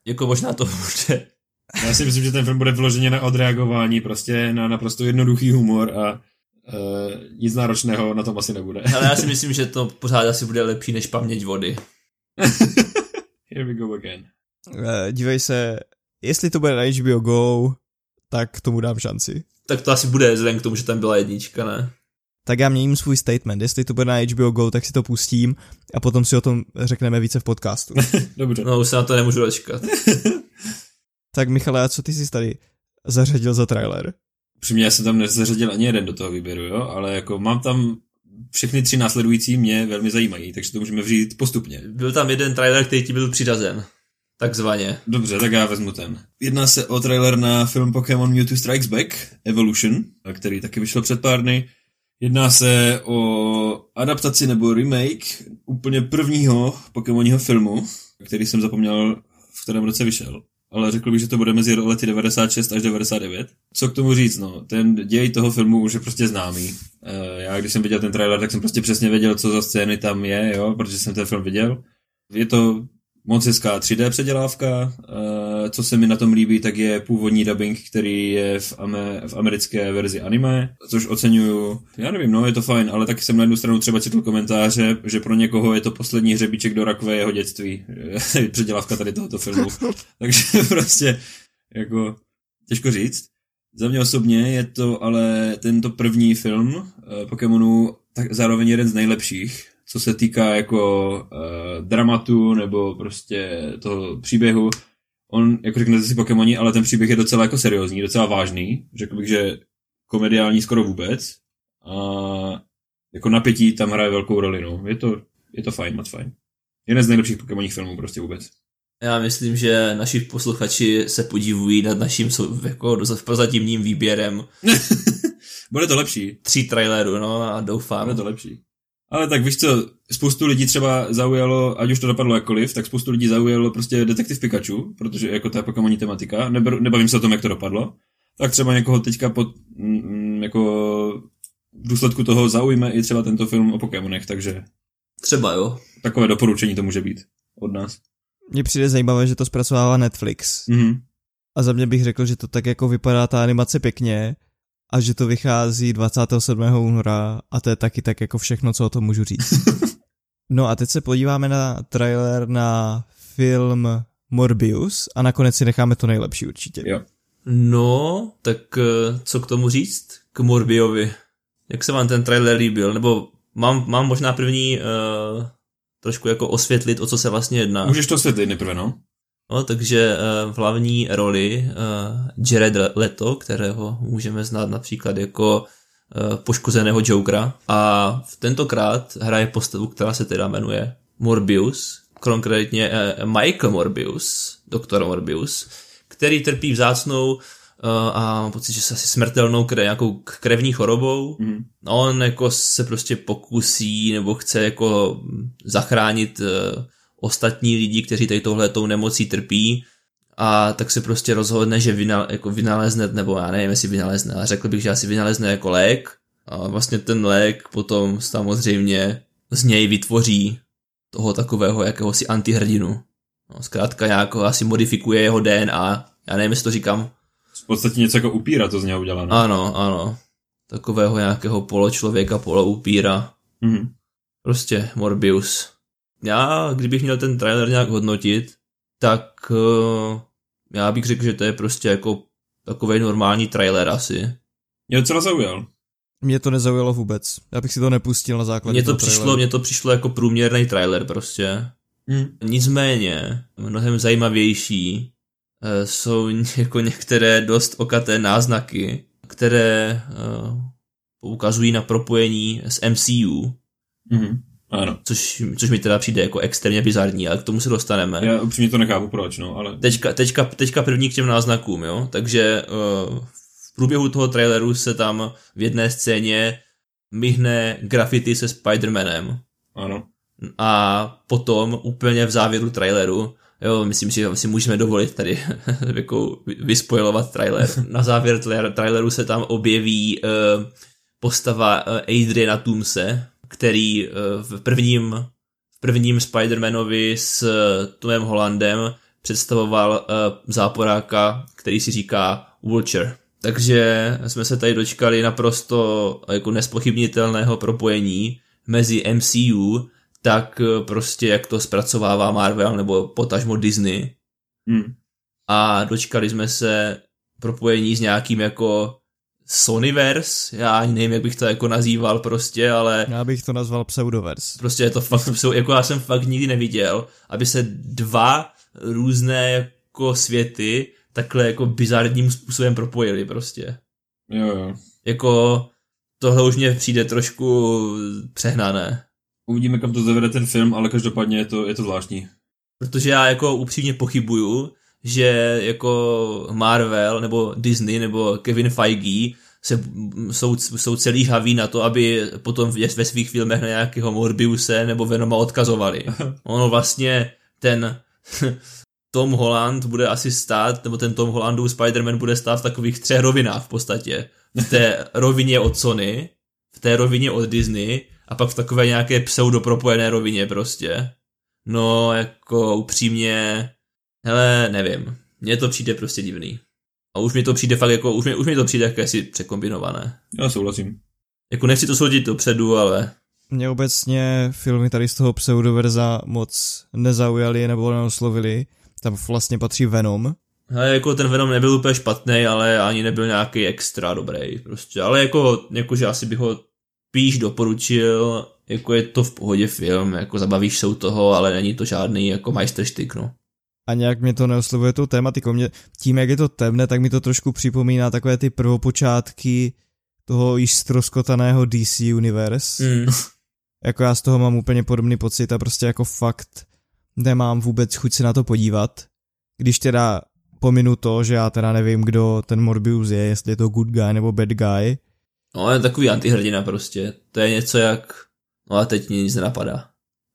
Jako možná to bude. Já si myslím, že ten film bude vyloženě na odreagování, prostě na naprosto jednoduchý humor a uh, nic náročného na tom asi nebude. Ale já si myslím, že to pořád asi bude lepší než paměť vody. Here we go again. Eh, Dívej se, jestli to bude na HBO Go, tak tomu dám šanci. Tak to asi bude vzhledem k tomu, že tam byla jednička, ne? Tak já měním svůj statement, jestli to bude na HBO Go, tak si to pustím a potom si o tom řekneme více v podcastu. Dobře. No už se na to nemůžu dočkat. tak Michale, a co ty jsi tady zařadil za trailer? Přímě já jsem tam nezařadil ani jeden do toho výběru, jo, ale jako mám tam všechny tři následující mě velmi zajímají, takže to můžeme vzít postupně. Byl tam jeden trailer, který ti byl přiřazen. Takzvaně. Dobře, tak já vezmu ten. Jedná se o trailer na film Pokémon Mewtwo Strikes Back Evolution, který taky vyšel před pár dny. Jedná se o adaptaci nebo remake úplně prvního Pokémonního filmu, který jsem zapomněl, v kterém roce vyšel. Ale řekl bych, že to bude mezi lety 96 až 99. Co k tomu říct, no? Ten děj toho filmu už je prostě známý. Eh, já, když jsem viděl ten trailer, tak jsem prostě přesně věděl, co za scény tam je, jo, protože jsem ten film viděl. Je to moc hezká 3D předělávka. Eh, co se mi na tom líbí, tak je původní dubbing, který je v, ame, v americké verzi anime, což oceňuju. Já nevím, no, je to fajn, ale taky jsem na jednu stranu třeba četl komentáře, že pro někoho je to poslední hřebíček do rakve jeho dětství. předělávka tady tohoto filmu. Takže prostě, jako, těžko říct. Za mě osobně je to ale tento první film eh, Pokémonu tak zároveň jeden z nejlepších co se týká jako uh, dramatu nebo prostě toho příběhu. On, jako řeknete si Pokémoni, ale ten příběh je docela jako seriózní, docela vážný. Řekl bych, že komediální skoro vůbec. A jako napětí tam hraje velkou roli, no. Je to, je to fajn, moc fajn. Jeden z nejlepších Pokémonních filmů prostě vůbec. Já myslím, že naši posluchači se podivují nad naším jako prozatímním výběrem. Bude to lepší. Tří trailerů, no a doufám. Bude to lepší. Ale tak víš co, spoustu lidí třeba zaujalo, ať už to dopadlo jakkoliv, tak spoustu lidí zaujalo prostě detektiv Pikachu, protože jako ta Pokémoní tematika, nebavím se o tom, jak to dopadlo, tak třeba někoho teďka pod, mm, jako v důsledku toho zaujme i třeba tento film o Pokémonech, takže... Třeba jo. Takové doporučení to může být od nás. Mně přijde zajímavé, že to zpracovává Netflix. Mm-hmm. A za mě bych řekl, že to tak jako vypadá ta animace pěkně a že to vychází 27. února a to je taky tak jako všechno, co o tom můžu říct. No a teď se podíváme na trailer na film Morbius a nakonec si necháme to nejlepší určitě. Jo. No, tak eh, co k tomu říct? K Morbiovi. Jak se vám ten trailer líbil? Nebo mám, mám možná první uh, trošku jako osvětlit, o co se vlastně jedná. Můžeš to osvětlit nejprve, no? No, takže uh, v hlavní roli uh, Jared Leto, kterého můžeme znát například jako uh, poškozeného Jokera a v tentokrát hraje postavu, která se teda jmenuje Morbius, konkrétně Michael Morbius, doktor Morbius, který trpí vzácnou a mám pocit, že se asi smrtelnou kre, nějakou krevní chorobou. Mm. On jako se prostě pokusí nebo chce jako zachránit uh, ostatní lidi, kteří tady tohletou nemocí trpí a tak se prostě rozhodne, že vynal, jako vynalezne, nebo já nevím, jestli vynalezne, ale řekl bych, že asi vynalezne jako lék a vlastně ten lék potom samozřejmě z něj vytvoří toho takového jakéhosi antihrdinu. No, zkrátka nějak asi modifikuje jeho DNA, já nevím, jestli to říkám. V podstatě něco jako upíra to z něho udělá, no? Ano, ano. Takového nějakého poločlověka, poloupíra. Mm-hmm. Prostě Morbius já, kdybych měl ten trailer nějak hodnotit, tak uh, já bych řekl, že to je prostě jako takový normální trailer asi. Mě docela zaujal. Mě to nezaujalo vůbec. Já bych si to nepustil na základě mně to přišlo, Mně to přišlo jako průměrný trailer prostě. Hmm. Nicméně, mnohem zajímavější uh, jsou jako některé dost okaté náznaky, které uh, poukazují na propojení s MCU. Mm-hmm. Ano. Což, což mi teda přijde jako extrémně bizarní, ale k tomu se dostaneme. Já upřímně to nechápu proč, no, ale... Teďka, teďka, teďka první k těm náznakům, jo, takže uh, v průběhu toho traileru se tam v jedné scéně myhne grafity se Spider-Manem. Ano. A potom úplně v závěru traileru Jo, myslím, že si můžeme dovolit tady jako vyspojovat trailer. Na závěr traileru se tam objeví uh, postava uh, Adriana Toomse, který eh, v prvním, v prvním Spider-Manovi s eh, Tomem Hollandem představoval eh, záporáka, který si říká Vulture. Takže jsme se tady dočkali naprosto jako nespochybnitelného propojení mezi MCU, tak prostě jak to zpracovává Marvel nebo potažmo Disney. Hmm. A dočkali jsme se propojení s nějakým jako Sonyverse, já ani nevím, jak bych to jako nazýval prostě, ale... Já bych to nazval Pseudoverse. Prostě je to fakt, jako já jsem fakt nikdy neviděl, aby se dva různé jako světy takhle jako bizarním způsobem propojili prostě. Jo, jo. Jako tohle už mě přijde trošku přehnané. Uvidíme, kam to zavede ten film, ale každopádně je to, je to zvláštní. Protože já jako upřímně pochybuju, že jako Marvel nebo Disney nebo Kevin Feige se, jsou, jsou celý žhaví na to, aby potom ve svých filmech na nějakého Morbiuse nebo Venoma odkazovali. Ono vlastně ten Tom Holland bude asi stát, nebo ten Tom Hollandův Spider-Man bude stát v takových třech rovinách v podstatě. V té rovině od Sony, v té rovině od Disney a pak v takové nějaké pseudopropojené rovině prostě. No, jako upřímně, hele, nevím. Mně to přijde prostě divný. A už mi to přijde fakt jako, už mi, už mi to přijde jakési překombinované. Já souhlasím. Jako nechci to soudit dopředu, ale... Mě obecně filmy tady z toho pseudoverza moc nezaujaly nebo neoslovily. Tam vlastně patří Venom. Ale jako ten Venom nebyl úplně špatný, ale ani nebyl nějaký extra dobrý prostě. Ale jako, jako že asi bych ho spíš doporučil, jako je to v pohodě film, jako zabavíš se u toho, ale není to žádný jako majsterštyk, no. A nějak mě to neoslovuje tou tématikou. Mě, tím, jak je to temné, tak mi to trošku připomíná takové ty prvopočátky toho již stroskotaného DC Universe. Mm. jako já z toho mám úplně podobný pocit a prostě jako fakt nemám vůbec chuť se na to podívat. Když teda pominu to, že já teda nevím, kdo ten Morbius je, jestli je to good guy nebo bad guy. No, je takový antihrdina prostě. To je něco jak... No a teď mě nic nenapadá.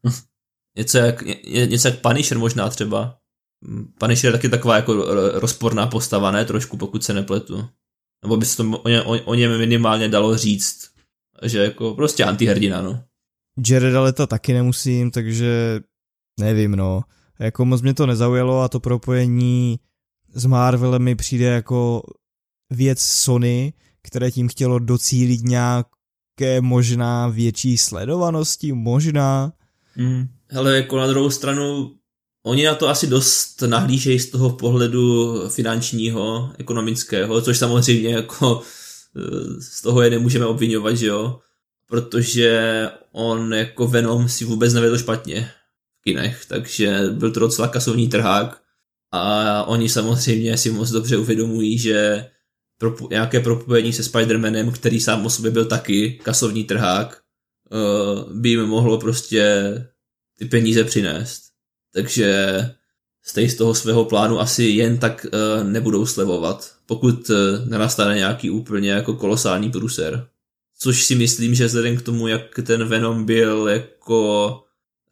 něco jak, ně, něco jak Punisher možná třeba. Punisher je taky taková jako rozporná postava, ne? Trošku, pokud se nepletu. Nebo by se to o, ně, o, o něm minimálně dalo říct. Že jako prostě antihrdina, no. Jareda Leta taky nemusím, takže nevím, no. Jako moc mě to nezaujalo a to propojení s Marvelem mi přijde jako věc Sony, které tím chtělo docílit nějaké možná větší sledovanosti, možná. Mm. Hele, jako na druhou stranu, oni na to asi dost nahlížejí z toho pohledu finančního, ekonomického, což samozřejmě jako eh, z toho je nemůžeme obvinovat, že jo, protože on jako Venom si vůbec nevedl špatně v kinech, takže byl to docela kasovní trhák a oni samozřejmě si moc dobře uvědomují, že propu- nějaké propojení se Spider-Manem, který sám o sobě byl taky kasovní trhák, uh, by jim mohlo prostě ty peníze přinést. Takže z toho svého plánu asi jen tak uh, nebudou slevovat, pokud uh, nenastane nějaký úplně jako kolosální pruser. Což si myslím, že vzhledem k tomu, jak ten Venom byl jako,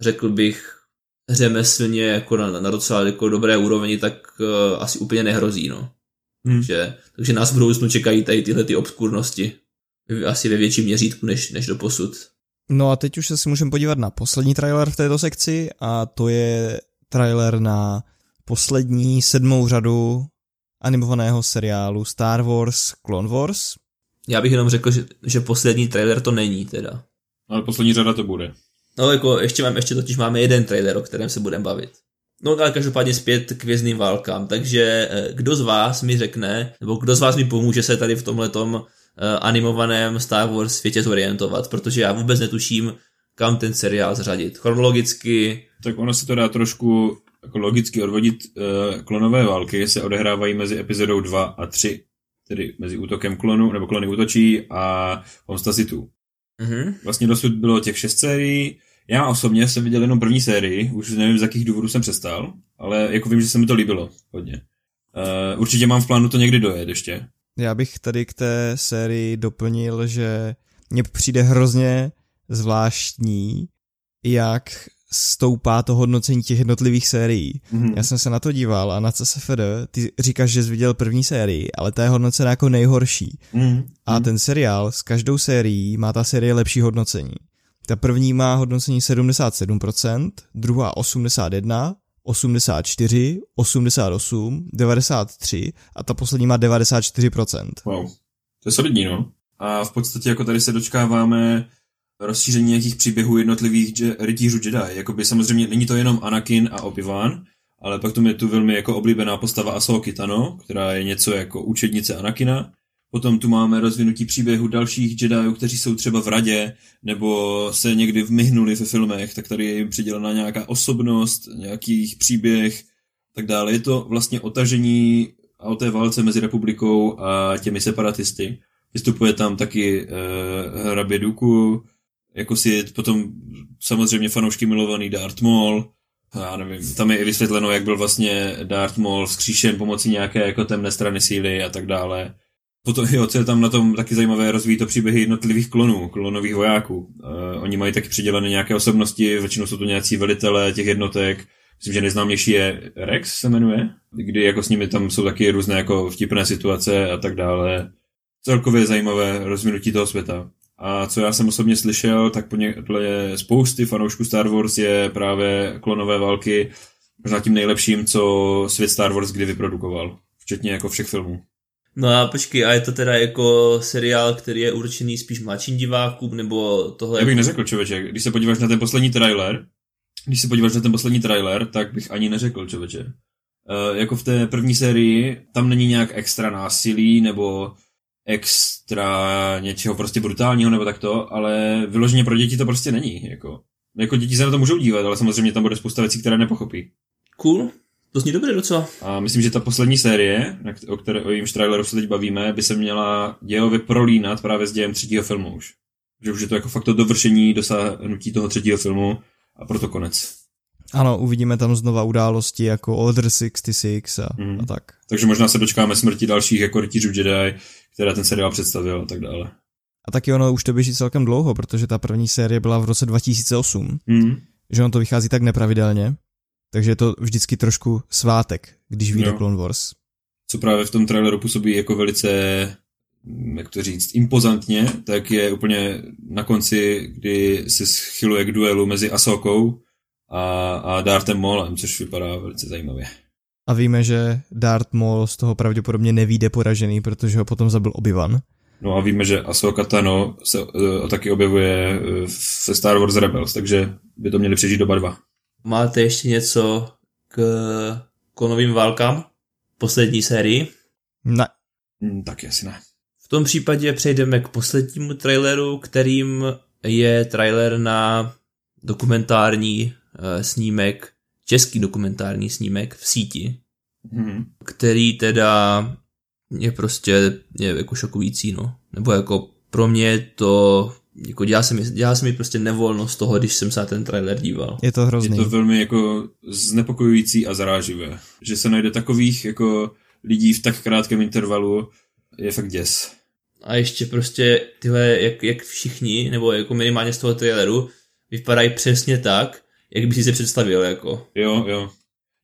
řekl bych, řemeslně jako na, na docela jako dobré úrovni, tak uh, asi úplně nehrozí, no. Hmm. Takže, takže nás v budoucnu čekají tady tyhle ty obskurnosti. Asi ve větším měřítku než, než do posud. No a teď už se si můžeme podívat na poslední trailer v této sekci a to je trailer na poslední sedmou řadu animovaného seriálu Star Wars Clone Wars. Já bych jenom řekl, že, že poslední trailer to není teda. Ale poslední řada to bude. No jako ještě, mám, ještě totiž máme jeden trailer, o kterém se budeme bavit. No ale každopádně zpět k vězným válkám, takže eh, kdo z vás mi řekne, nebo kdo z vás mi pomůže se tady v tomhletom animovaném Star Wars světě zorientovat, protože já vůbec netuším, kam ten seriál zřadit. Chronologicky... Tak ono se to dá trošku jako logicky odvodit. Uh, klonové války se odehrávají mezi epizodou 2 a 3, tedy mezi útokem klonu, nebo klony útočí a pomsta. Mm-hmm. Vlastně dosud bylo těch šest sérií, já osobně jsem viděl jenom první sérii, už nevím z jakých důvodů jsem přestal, ale jako vím, že se mi to líbilo hodně. Uh, určitě mám v plánu to někdy dojet ještě. Já bych tady k té sérii doplnil, že mně přijde hrozně zvláštní, jak stoupá to hodnocení těch jednotlivých sérií. Mm-hmm. Já jsem se na to díval a na CSFD, ty říkáš, že jsi viděl první sérii, ale ta je hodnocena jako nejhorší. Mm-hmm. A ten seriál s každou sérií má ta série lepší hodnocení. Ta první má hodnocení 77%, druhá 81, 84, 88, 93 a ta poslední má 94%. Wow, to je solidní, no. A v podstatě jako tady se dočkáváme rozšíření nějakých příběhů jednotlivých dže- rytířů Jedi. Jakoby samozřejmě není to jenom Anakin a Obi-Wan, ale pak tu je tu velmi jako oblíbená postava Ahsoka Tano, která je něco jako učednice Anakina. Potom tu máme rozvinutí příběhu dalších Jediů, kteří jsou třeba v radě, nebo se někdy vmyhnuli ve filmech, tak tady je jim přidělena nějaká osobnost, nějakých příběh, tak dále. Je to vlastně otažení a o té válce mezi republikou a těmi separatisty. Vystupuje tam taky uh, hrabě Duku, jako si potom samozřejmě fanoušky milovaný Darth Maul, já nevím, tam je i vysvětleno, jak byl vlastně Darth Maul vzkříšen pomocí nějaké jako temné strany síly a tak dále. Potom, jo, co je tam na tom taky zajímavé, rozvíjí to příběhy jednotlivých klonů, klonových vojáků. Uh, oni mají taky přidělené nějaké osobnosti, většinou jsou to nějací velitelé těch jednotek. Myslím, že nejznámější je Rex se jmenuje, kdy jako s nimi tam jsou taky různé jako vtipné situace a tak dále. Celkově zajímavé rozvinutí toho světa. A co já jsem osobně slyšel, tak podle spousty fanoušků Star Wars je právě klonové války možná tím nejlepším, co svět Star Wars kdy vyprodukoval. Včetně jako všech filmů. No a počkej, a je to teda jako seriál, který je určený spíš mladším divákům, nebo tohle... Já bych neřekl, člověče, když se podíváš na ten poslední trailer, když se podíváš na ten poslední trailer, tak bych ani neřekl, člověče. Uh, jako v té první sérii, tam není nějak extra násilí, nebo extra něčeho prostě brutálního nebo takto, ale vyloženě pro děti to prostě není. Jako, jako děti se na to můžou dívat, ale samozřejmě tam bude spousta věcí, které nepochopí. Cool. To zní dobře docela. A myslím, že ta poslední série, o, které, o jejímž traileru se teď bavíme, by se měla dějově prolínat právě s dějem třetího filmu už. Že už je to jako fakt to dovršení, dosáhnutí toho třetího filmu a proto konec. Ano, uvidíme tam znova události jako Order 66 a, mm. a tak. Takže možná se dočkáme smrti dalších jako rytířů Jedi, která ten seriál představil a tak dále. A taky ono už to běží celkem dlouho, protože ta první série byla v roce 2008, mm. že ono to vychází tak nepravidelně, takže je to vždycky trošku svátek, když vyjde Clone Wars. Co právě v tom traileru působí jako velice, jak to říct, impozantně, tak je úplně na konci, kdy se schyluje k duelu mezi Asokou a, a Darthem Maulem, což vypadá velice zajímavě. A víme, že Darth Maul z toho pravděpodobně nevíde poražený, protože ho potom zabil Obi-Wan. No a víme, že Ahsoka Tano se uh, taky objevuje ve Star Wars Rebels, takže by to měli přežít doba dva. Máte ještě něco k konovým válkám? Poslední sérii? Ne. Hmm, tak asi ne. V tom případě přejdeme k poslednímu traileru, kterým je trailer na dokumentární uh, snímek, český dokumentární snímek v síti, mm-hmm. který teda je prostě je jako šokující, no. Nebo jako pro mě to jako dělá se, mi, dělá se mi prostě nevolno z toho, když jsem se na ten trailer díval. Je to hrozný. Je to velmi jako znepokojující a zaráživé. Že se najde takových jako lidí v tak krátkém intervalu je fakt děs. A ještě prostě tyhle, jak, jak všichni, nebo jako minimálně z toho traileru, vypadají přesně tak, jak by si se představil, jako. Jo, jo.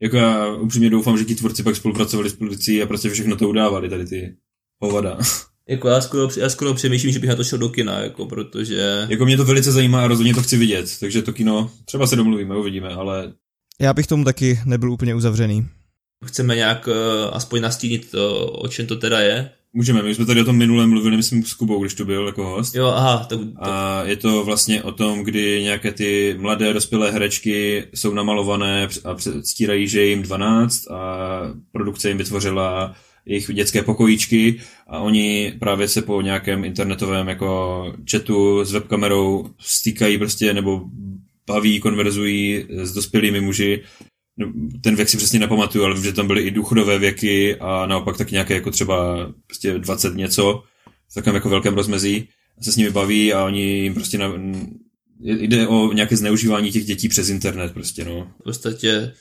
Jako já upřímně doufám, že ti tvůrci pak spolupracovali s policií a prostě všechno to udávali, tady ty hovada. Jako já skoro, já skoro přemýšlím, že bych na to šel do kina, jako protože... Jako mě to velice zajímá a rozhodně to chci vidět, takže to kino, třeba se domluvíme, uvidíme, ale... Já bych tomu taky nebyl úplně uzavřený. Chceme nějak uh, aspoň nastínit, uh, o čem to teda je? Můžeme, my jsme tady o tom minule mluvili, myslím, s Kubou, když tu byl jako host. Jo, aha. Tak, tak... A je to vlastně o tom, kdy nějaké ty mladé dospělé herečky jsou namalované a stírají, že je jim 12 a produkce jim vytvořila jejich dětské pokojíčky a oni právě se po nějakém internetovém jako chatu s webkamerou stýkají prostě nebo baví, konverzují s dospělými muži. No, ten věk si přesně nepamatuju, ale vím, že tam byly i důchodové věky a naopak tak nějaké jako třeba prostě 20 něco v takovém jako velkém rozmezí se s nimi baví a oni jim prostě na, jde o nějaké zneužívání těch dětí přes internet prostě, no. V podstatě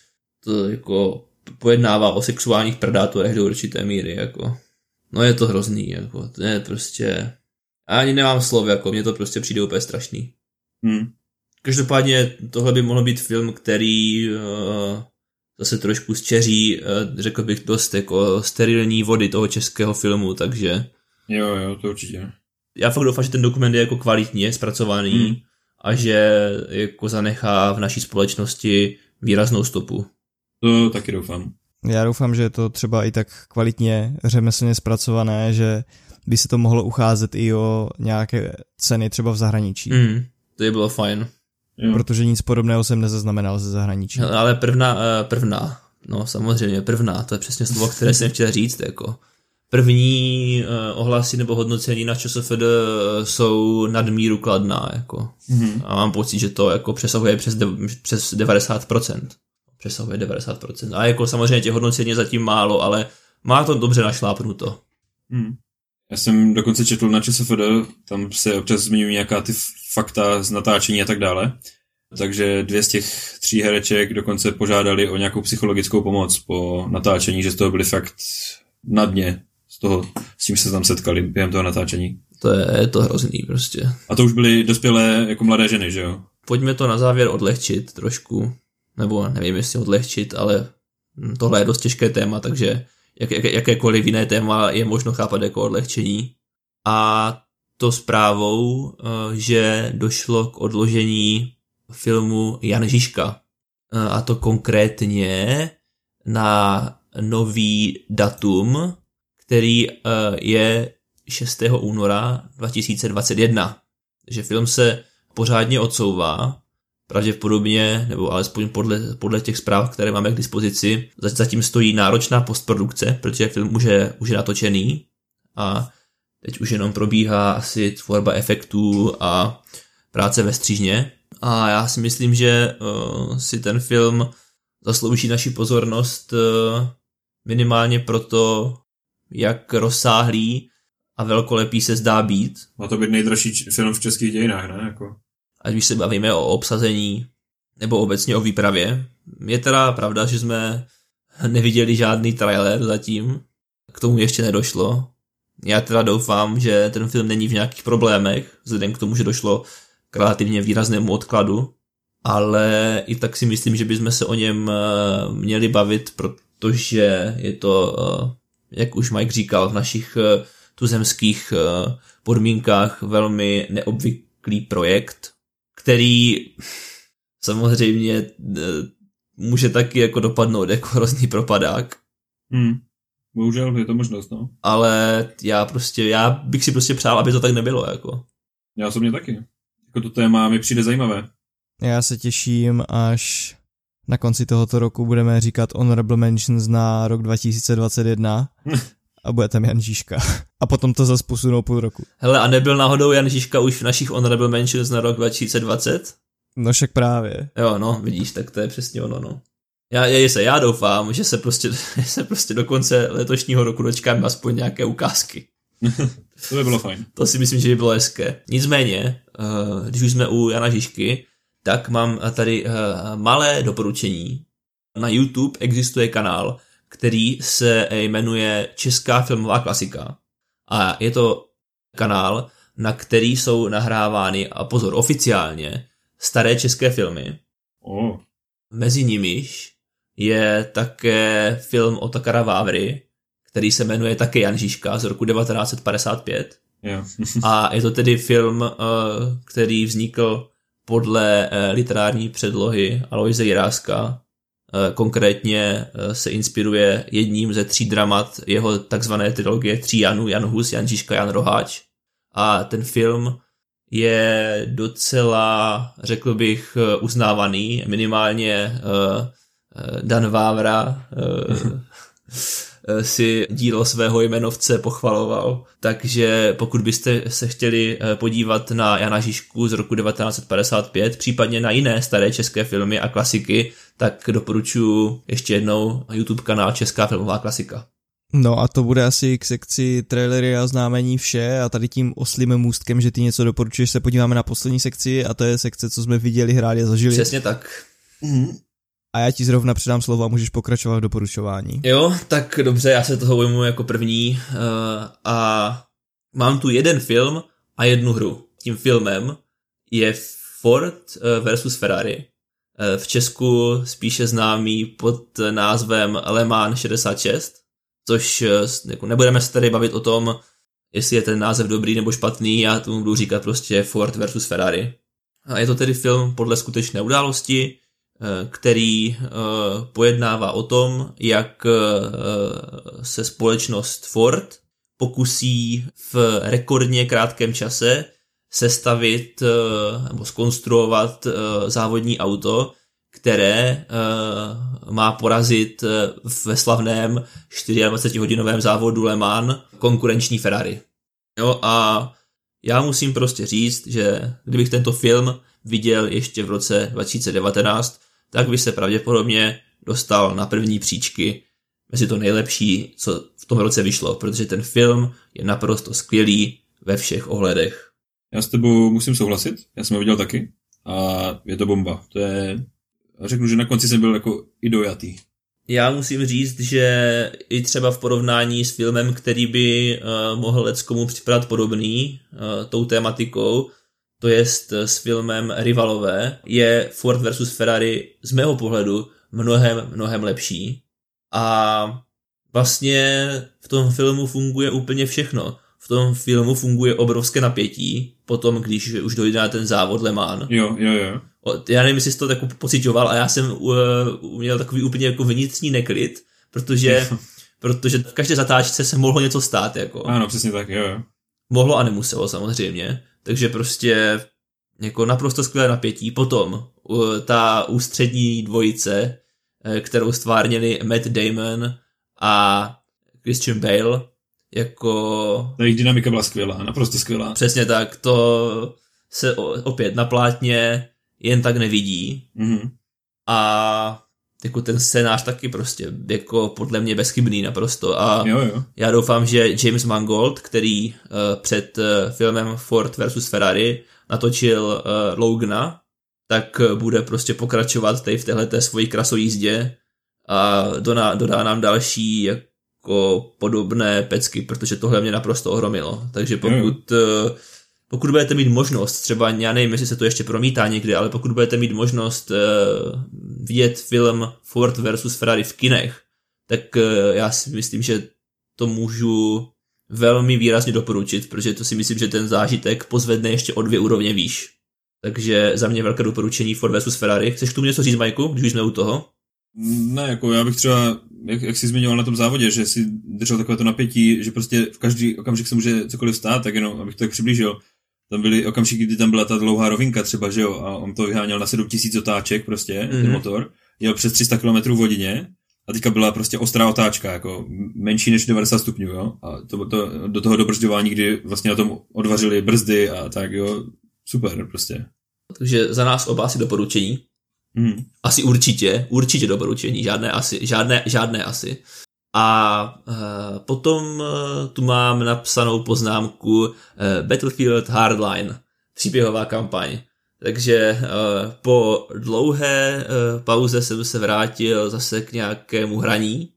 to jako pojednává o sexuálních predátorech do určité míry, jako. No je to hrozný, jako, to je prostě... Já ani nemám slov, jako, mně to prostě přijde úplně strašný. Hmm. Každopádně tohle by mohl být film, který uh, zase trošku zčeří, uh, řekl bych, dost jako sterilní vody toho českého filmu, takže... Jo, jo, to určitě. Já fakt doufám, že ten dokument je jako kvalitně zpracovaný hmm. a že jako zanechá v naší společnosti výraznou stopu. To taky doufám. Já doufám, že je to třeba i tak kvalitně řemeslně zpracované, že by se to mohlo ucházet i o nějaké ceny třeba v zahraničí. Mm, to je bylo fajn. Jo. Protože nic podobného jsem nezaznamenal ze zahraničí. No, ale prvná, uh, prvná, no samozřejmě prvná, to je přesně slovo, které jsem chtěl říct, jako první uh, ohlasy nebo hodnocení na ČSFD jsou nadmíru kladná, jako. Mm-hmm. A mám pocit, že to jako přesahuje přes, de- přes 90% přesahuje 90%. A jako samozřejmě těch hodnocení je zatím málo, ale má to dobře našlápnuto. Hmm. Já jsem dokonce četl na ČSFD, tam se občas zmiňují nějaká ty fakta z natáčení a tak dále. takže dvě z těch tří hereček dokonce požádali o nějakou psychologickou pomoc po natáčení, že z toho byli fakt na dně z toho, s čím se tam setkali během toho natáčení. To je, je to hrozný prostě. A to už byly dospělé jako mladé ženy, že jo? Pojďme to na závěr odlehčit trošku, nebo nevím, jestli odlehčit, ale tohle je dost těžké téma, takže jak, jak, jakékoliv jiné téma je možno chápat jako odlehčení. A to zprávou, eh, že došlo k odložení filmu Jan Žižka. Eh, a to konkrétně na nový datum, který eh, je 6. února 2021. Že film se pořádně odsouvá, pravděpodobně, nebo alespoň podle, podle těch zpráv, které máme k dispozici, zatím stojí náročná postprodukce, protože film už je, už je natočený a teď už jenom probíhá asi tvorba efektů a práce ve střížně. A já si myslím, že uh, si ten film zaslouží naši pozornost uh, minimálně proto, jak rozsáhlý a velkolepý se zdá být. Má to být nejdražší film v českých dějinách, ne? Jako... Ať už se bavíme o obsazení nebo obecně o výpravě. Je teda pravda, že jsme neviděli žádný trailer zatím, k tomu ještě nedošlo. Já teda doufám, že ten film není v nějakých problémech, vzhledem k tomu, že došlo k relativně výraznému odkladu, ale i tak si myslím, že bychom se o něm eh, měli bavit, protože je to, eh, jak už Mike říkal, v našich eh, tuzemských podmínkách velmi neobvyklý projekt, který samozřejmě může taky jako dopadnout jako hrozný propadák. Hmm. Bohužel je to možnost, no. Ale já prostě, já bych si prostě přál, aby to tak nebylo, jako. Já osobně taky. Jako to téma mi přijde zajímavé. Já se těším, až na konci tohoto roku budeme říkat Honorable Mentions na rok 2021 a bude tam Jan Žižka. A potom to zase posunou půl roku. Hele, a nebyl náhodou Jan Žižka už v našich Honorable Mentions na rok 2020? No však právě. Jo, no, vidíš, tak to je přesně ono, no. Já, já, se, já doufám, že se prostě, se prostě do konce letošního roku dočkáme aspoň nějaké ukázky. to by bylo fajn. To si myslím, že by bylo hezké. Nicméně, eh, když už jsme u Jana Žižky, tak mám tady eh, malé doporučení. Na YouTube existuje kanál, který se jmenuje Česká filmová klasika. A je to kanál, na který jsou nahrávány, a pozor, oficiálně, staré české filmy. Oh. Mezi nimiž je také film o Takara Vávry, který se jmenuje také Jan Žižka z roku 1955. Yeah. a je to tedy film, eh, který vznikl podle eh, literární předlohy Aloise Jiráska. Eh, konkrétně se inspiruje jedním ze tří dramat jeho takzvané trilogie tří Janů, Jan Hus, Jan Žižka, Jan Roháč. A ten film je docela, řekl bych, uznávaný, minimálně Dan Vávra si dílo svého jmenovce pochvaloval. Takže pokud byste se chtěli eh, podívat na Jana Žižku z roku 1955, případně na jiné staré české filmy a klasiky, tak doporučuji ještě jednou YouTube kanál Česká filmová klasika. No a to bude asi k sekci trailery a oznámení vše a tady tím oslým můstkem, že ty něco doporučuješ, se podíváme na poslední sekci a to je sekce, co jsme viděli, hráli a zažili. Přesně tak. Mm. A já ti zrovna předám slovo a můžeš pokračovat v doporučování. Jo, tak dobře, já se toho ujmu jako první uh, a mám tu jeden film a jednu hru. Tím filmem je Ford eh, versus Ferrari. Uh, v Česku spíše známý pod názvem Le Mans 66, což jako nebudeme se tady bavit o tom, jestli je ten název dobrý nebo špatný, já tomu budu říkat prostě Ford versus Ferrari. A je to tedy film podle skutečné události, Eh, který eh, pojednává o tom, jak eh, se společnost Ford pokusí v rekordně krátkém čase sestavit nebo skonstruovat závodní auto, které má porazit ve slavném 24-hodinovém závodu Le Mans konkurenční Ferrari. Jo, a já musím prostě říct, že kdybych tento film viděl ještě v roce 2019, tak by se pravděpodobně dostal na první příčky mezi to nejlepší, co v tom roce vyšlo, protože ten film je naprosto skvělý ve všech ohledech. Já s tebou musím souhlasit, já jsem ho viděl taky. a je to bomba. To je, řeknu, že na konci jsem byl jako i dojatý. Já musím říct, že i třeba v porovnání s filmem, který by uh, mohl leckomu připadat podobný uh, tou tématikou, to jest s filmem Rivalové, je Ford versus Ferrari z mého pohledu mnohem, mnohem lepší. A vlastně v tom filmu funguje úplně všechno. V tom filmu funguje obrovské napětí, potom když už dojde na ten závod Le Mans. Jo, jo, jo. Já nevím, jestli jsi to tak pocitoval, a já jsem uh, měl takový úplně jako vnitřní neklid, protože, protože v každé zatáčce se mohlo něco stát. Jako. Ano, přesně tak, jo, jo. Mohlo a nemuselo samozřejmě. Takže prostě jako naprosto skvělé napětí. Potom uh, ta ústřední dvojice, uh, kterou stvárnili Matt Damon a Christian Bale, jako... Ta jejich dynamika byla skvělá, naprosto skvělá. Přesně tak, to se opět na plátně jen tak nevidí. Mm-hmm. A jako ten scénář taky prostě jako podle mě bezchybný naprosto a jo, jo. já doufám, že James Mangold, který uh, před uh, filmem Ford versus Ferrari natočil uh, Logana, tak uh, bude prostě pokračovat tady v téhleté svojí krasojízdě a dodá, dodá nám další jako podobné pecky, protože tohle mě naprosto ohromilo. Takže pokud jo, jo. Pokud budete mít možnost, třeba já nevím, jestli se to ještě promítá někdy, ale pokud budete mít možnost uh, vidět film Ford versus Ferrari v kinech, tak uh, já si myslím, že to můžu velmi výrazně doporučit, protože to si myslím, že ten zážitek pozvedne ještě o dvě úrovně výš. Takže za mě velké doporučení Ford versus Ferrari. Chceš k tomu něco říct, Majku, když už jsme u toho? Ne, jako já bych třeba, jak, jak jsi zmiňoval na tom závodě, že si držel takové to napětí, že prostě v každý okamžik se může cokoliv stát, tak jenom, abych to tak přiblížil tam byly okamžiky, kdy tam byla ta dlouhá rovinka třeba, že jo, a on to vyháněl na 7000 otáček prostě, mm-hmm. ten mhm. motor, jel přes 300 km v hodině a teďka byla prostě ostrá otáčka, jako menší než 90 stupňů, jo, a to, to, do toho dobržďování, kdy vlastně na tom odvařili brzdy a tak, jo, super prostě. Takže za nás oba asi doporučení. Mm. Asi určitě, určitě doporučení, žádné asi, žádné, žádné asi. A uh, potom uh, tu mám napsanou poznámku uh, Battlefield Hardline, příběhová kampaň. Takže po dlouhé uh, pauze jsem se vrátil zase k nějakému hraní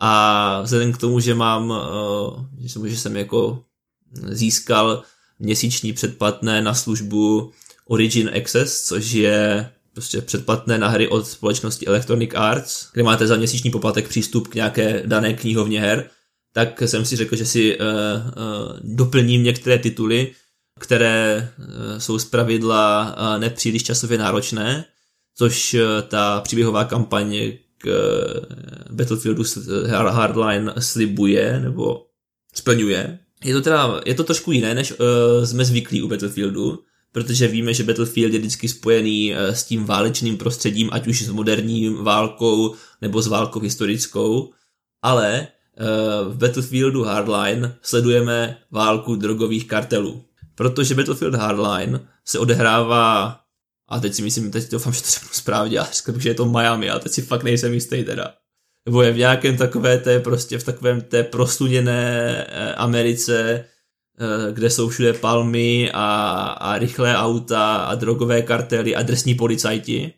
a vzhledem k tomu, že mám, že, jsem, že jsem jako získal měsíční předplatné na službu Origin Access, což je prostě předplatné na hry od společnosti Electronic Arts, kde máte za měsíční poplatek přístup k nějaké dané knihovně her, tak jsem si řekl, že si uh, uh, doplním některé tituly, které uh, jsou zpravidla uh, nepříliš časově náročné, což uh, ta příběhová kampaň k uh, Battlefieldu Hardline slibuje nebo splňuje. Je to teda, je to trošku jiné, než uh, jsme zvyklí u Battlefieldu, protože víme, že Battlefield je vždycky spojený eh, s tím válečným prostředím, ať už s moderní válkou nebo s válkou historickou, ale eh, v Battlefieldu Hardline sledujeme válku drogových kartelů. Protože Battlefield Hardline se odehrává a teď si myslím, teď doufám, že to řeknu správně, já řekl že je to Miami, a teď si fakt nejsem jistý teda. Nebo je v nějakém takové té prostě v takovém té prostuněné eh, Americe, kde jsou všude palmy a, a rychlé auta a drogové kartely a drsní policajti.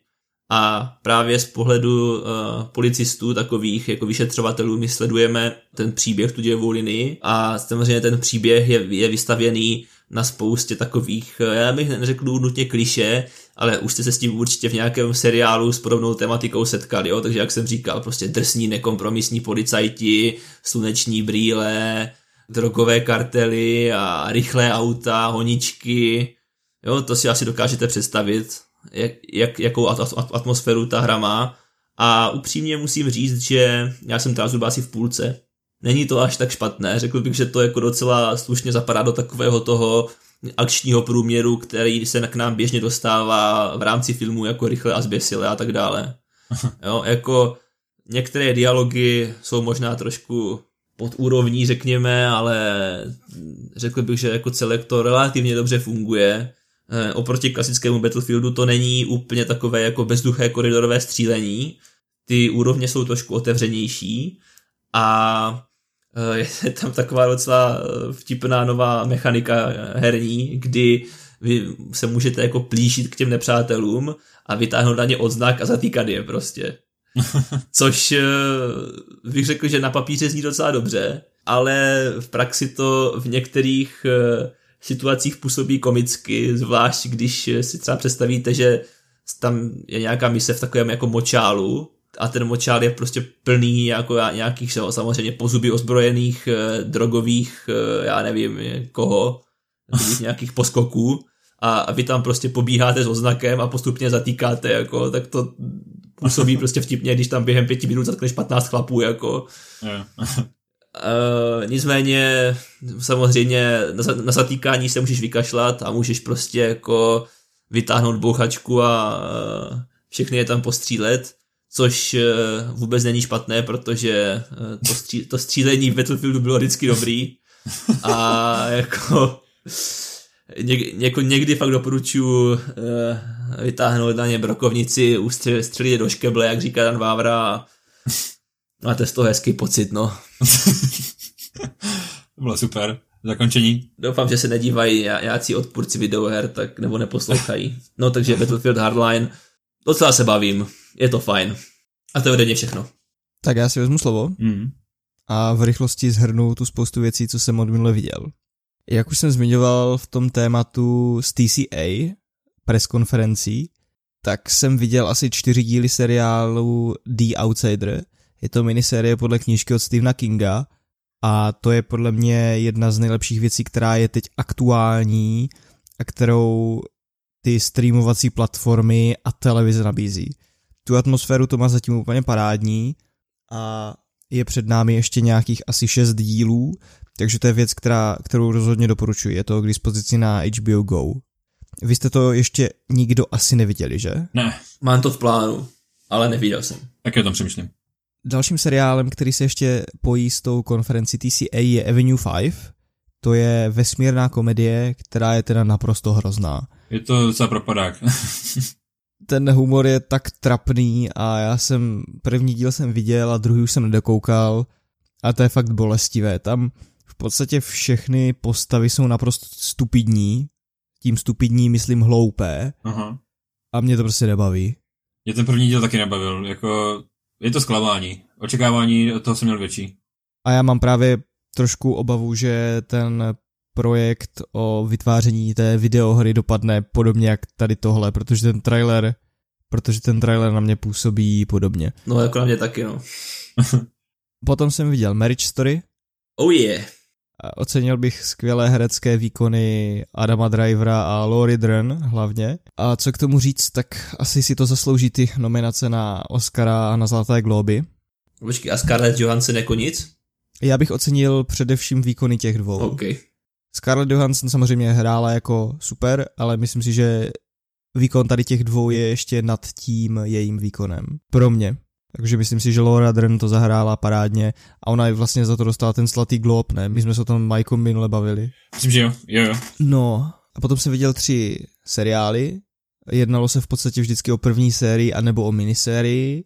A právě z pohledu uh, policistů, takových jako vyšetřovatelů, my sledujeme ten příběh, tu dějovou linii a samozřejmě ten příběh je, je vystavěný na spoustě takových, eh, já bych neřekl nutně kliše, ale už jste se s tím určitě v nějakém seriálu s podobnou tematikou setkali, jo? takže jak jsem říkal, prostě drsní, nekompromisní policajti, sluneční brýle, drogové kartely a rychlé auta, honičky. Jo, to si asi dokážete představit, jak, jak, jakou atmosféru ta hra má. A upřímně musím říct, že já jsem teda zhruba asi v půlce. Není to až tak špatné, řekl bych, že to jako docela slušně zapadá do takového toho akčního průměru, který se k nám běžně dostává v rámci filmu jako rychle a zběsile a tak dále. Jo, jako některé dialogy jsou možná trošku pod úrovní, řekněme, ale řekl bych, že jako celek to relativně dobře funguje. E, oproti klasickému Battlefieldu to není úplně takové jako bezduché koridorové střílení. Ty úrovně jsou trošku otevřenější a e, je tam taková docela vtipná nová mechanika herní, kdy vy se můžete jako plížit k těm nepřátelům a vytáhnout na ně odznak a zatýkat je prostě. Což eh, bych řekl, že na papíře zní docela dobře, ale v praxi to v některých eh, situacích působí komicky, zvlášť když si třeba představíte, že tam je nějaká mise v takovém jako močálu a ten močál je prostě plný jako nějakých samozřejmě pozuby ozbrojených eh, drogových, já nevím koho, nějakých poskoků a vy tam prostě pobíháte s oznakem a postupně zatýkáte, jako, tak to působí prostě vtipně, když tam během pěti minut zatkneš 15 chlapů, jako. Yeah. Uh, nicméně samozřejmě na, na zatýkání se můžeš vykašlat a můžeš prostě jako vytáhnout bouchačku a uh, všechny je tam postřílet, což uh, vůbec není špatné, protože uh, to, stří, to střílení v Battlefieldu bylo vždycky dobrý a jako něk, něko, někdy fakt doporučuji uh, vytáhnout na ně brokovnici, ustřelit do škeble, jak říká Dan Vávra a máte z toho hezký pocit, no. to bylo super. Zakončení. Doufám, že se nedívají jácí odpůrci videoher, tak nebo neposlouchají. No takže Battlefield Hardline, docela se bavím, je to fajn. A to je ode mě všechno. Tak já si vezmu slovo mm. a v rychlosti zhrnu tu spoustu věcí, co jsem od minule viděl. Jak už jsem zmiňoval v tom tématu z TCA, preskonferencí, tak jsem viděl asi čtyři díly seriálu The Outsider. Je to miniserie podle knížky od Stephena Kinga a to je podle mě jedna z nejlepších věcí, která je teď aktuální a kterou ty streamovací platformy a televize nabízí. Tu atmosféru to má zatím úplně parádní a je před námi ještě nějakých asi šest dílů, takže to je věc, která, kterou rozhodně doporučuji. Je to k dispozici na HBO Go. Vy jste to ještě nikdo asi neviděli, že? Ne. Mám to v plánu, ale neviděl jsem. Tak já tam přemýšlím. Dalším seriálem, který se ještě pojí s tou konferencí TCA je Avenue 5. To je vesmírná komedie, která je teda naprosto hrozná. Je to docela propadák. Ten humor je tak trapný a já jsem, první díl jsem viděl a druhý už jsem nedokoukal a to je fakt bolestivé. Tam v podstatě všechny postavy jsou naprosto stupidní, tím stupidní myslím hloupé Aha. a mě to prostě nebaví. Mě ten první díl taky nebavil, jako je to zklamání. Očekávání od toho jsem měl větší. A já mám právě trošku obavu, že ten projekt o vytváření té videohry dopadne podobně jak tady tohle, protože ten trailer protože ten trailer na mě působí podobně. No jako na mě taky, no. Potom jsem viděl Marriage Story. Oh yeah. Ocenil bych skvělé herecké výkony Adama Drivera a Laurie Dern hlavně. A co k tomu říct, tak asi si to zaslouží ty nominace na Oscara a na Zlaté globy. Počkej, a Scarlett Johansson jako nic? Já bych ocenil především výkony těch dvou. Okay. Scarlett Johansson samozřejmě hrála jako super, ale myslím si, že výkon tady těch dvou je ještě nad tím jejím výkonem. Pro mě. Takže myslím si, že Laura Dern to zahrála parádně a ona je vlastně za to dostala ten slatý glob, ne? My jsme se o tom Majkom minule bavili. Myslím, že jo, jo, jo. No, a potom jsem viděl tři seriály. Jednalo se v podstatě vždycky o první sérii anebo o minisérii.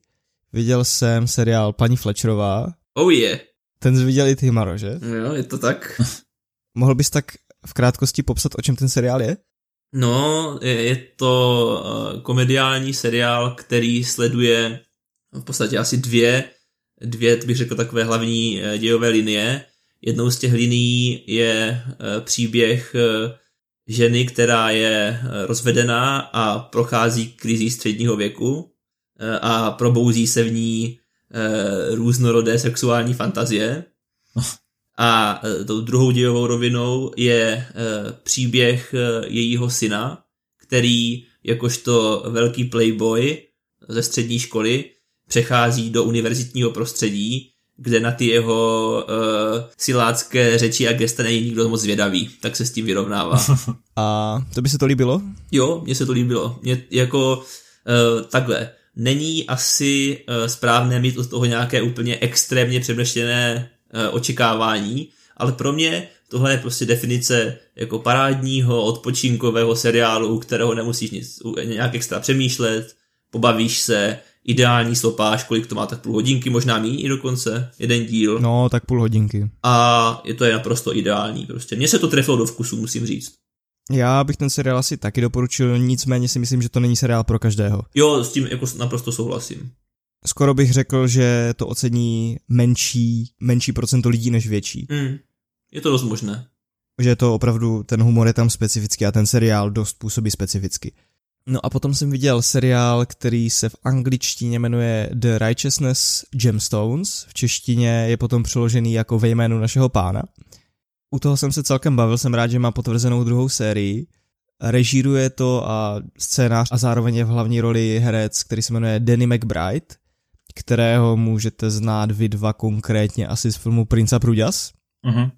Viděl jsem seriál Paní Fletcherová. Oh je. Yeah. Ten jsi viděl i ty, Maro, že? Jo, je to tak. Mohl bys tak v krátkosti popsat, o čem ten seriál je? No, je, je to uh, komediální seriál, který sleduje v podstatě asi dvě, dvě, bych řekl, takové hlavní uh, dějové linie. Jednou z těch linií je uh, příběh ženy, která je rozvedená a prochází krizí středního věku a probouzí se v ní různorodé sexuální fantazie. A e, tou druhou dějovou rovinou je e, příběh e, jejího syna, který jakožto velký playboy ze střední školy přechází do univerzitního prostředí, kde na ty jeho uh, silácké řeči a gesta není nikdo moc zvědavý, tak se s tím vyrovnává. A to by se to líbilo? Jo, mně se to líbilo. Mě jako uh, takhle, není asi uh, správné mít od toho nějaké úplně extrémně přemrštěné očekávání, ale pro mě tohle je prostě definice jako parádního odpočinkového seriálu, u kterého nemusíš nic, nějak extra přemýšlet, pobavíš se, ideální stopáž, kolik to má, tak půl hodinky, možná méně i dokonce, jeden díl. No, tak půl hodinky. A je to je naprosto ideální prostě. Mně se to trefilo do vkusu, musím říct. Já bych ten seriál asi taky doporučil, nicméně si myslím, že to není seriál pro každého. Jo, s tím jako naprosto souhlasím. Skoro bych řekl, že to ocení menší, menší procento lidí než větší. Mm, je to dost možné. Že to opravdu, ten humor je tam specifický a ten seriál dost působí specificky. No a potom jsem viděl seriál, který se v angličtině jmenuje The Righteousness Gemstones, v češtině je potom přeložený jako ve jménu našeho pána. U toho jsem se celkem bavil, jsem rád, že má potvrzenou druhou sérii. Režíruje to a scénář a zároveň je v hlavní roli herec, který se jmenuje Danny McBride, kterého můžete znát vy dva konkrétně asi z filmu Prince a Pruďas. Uh-huh.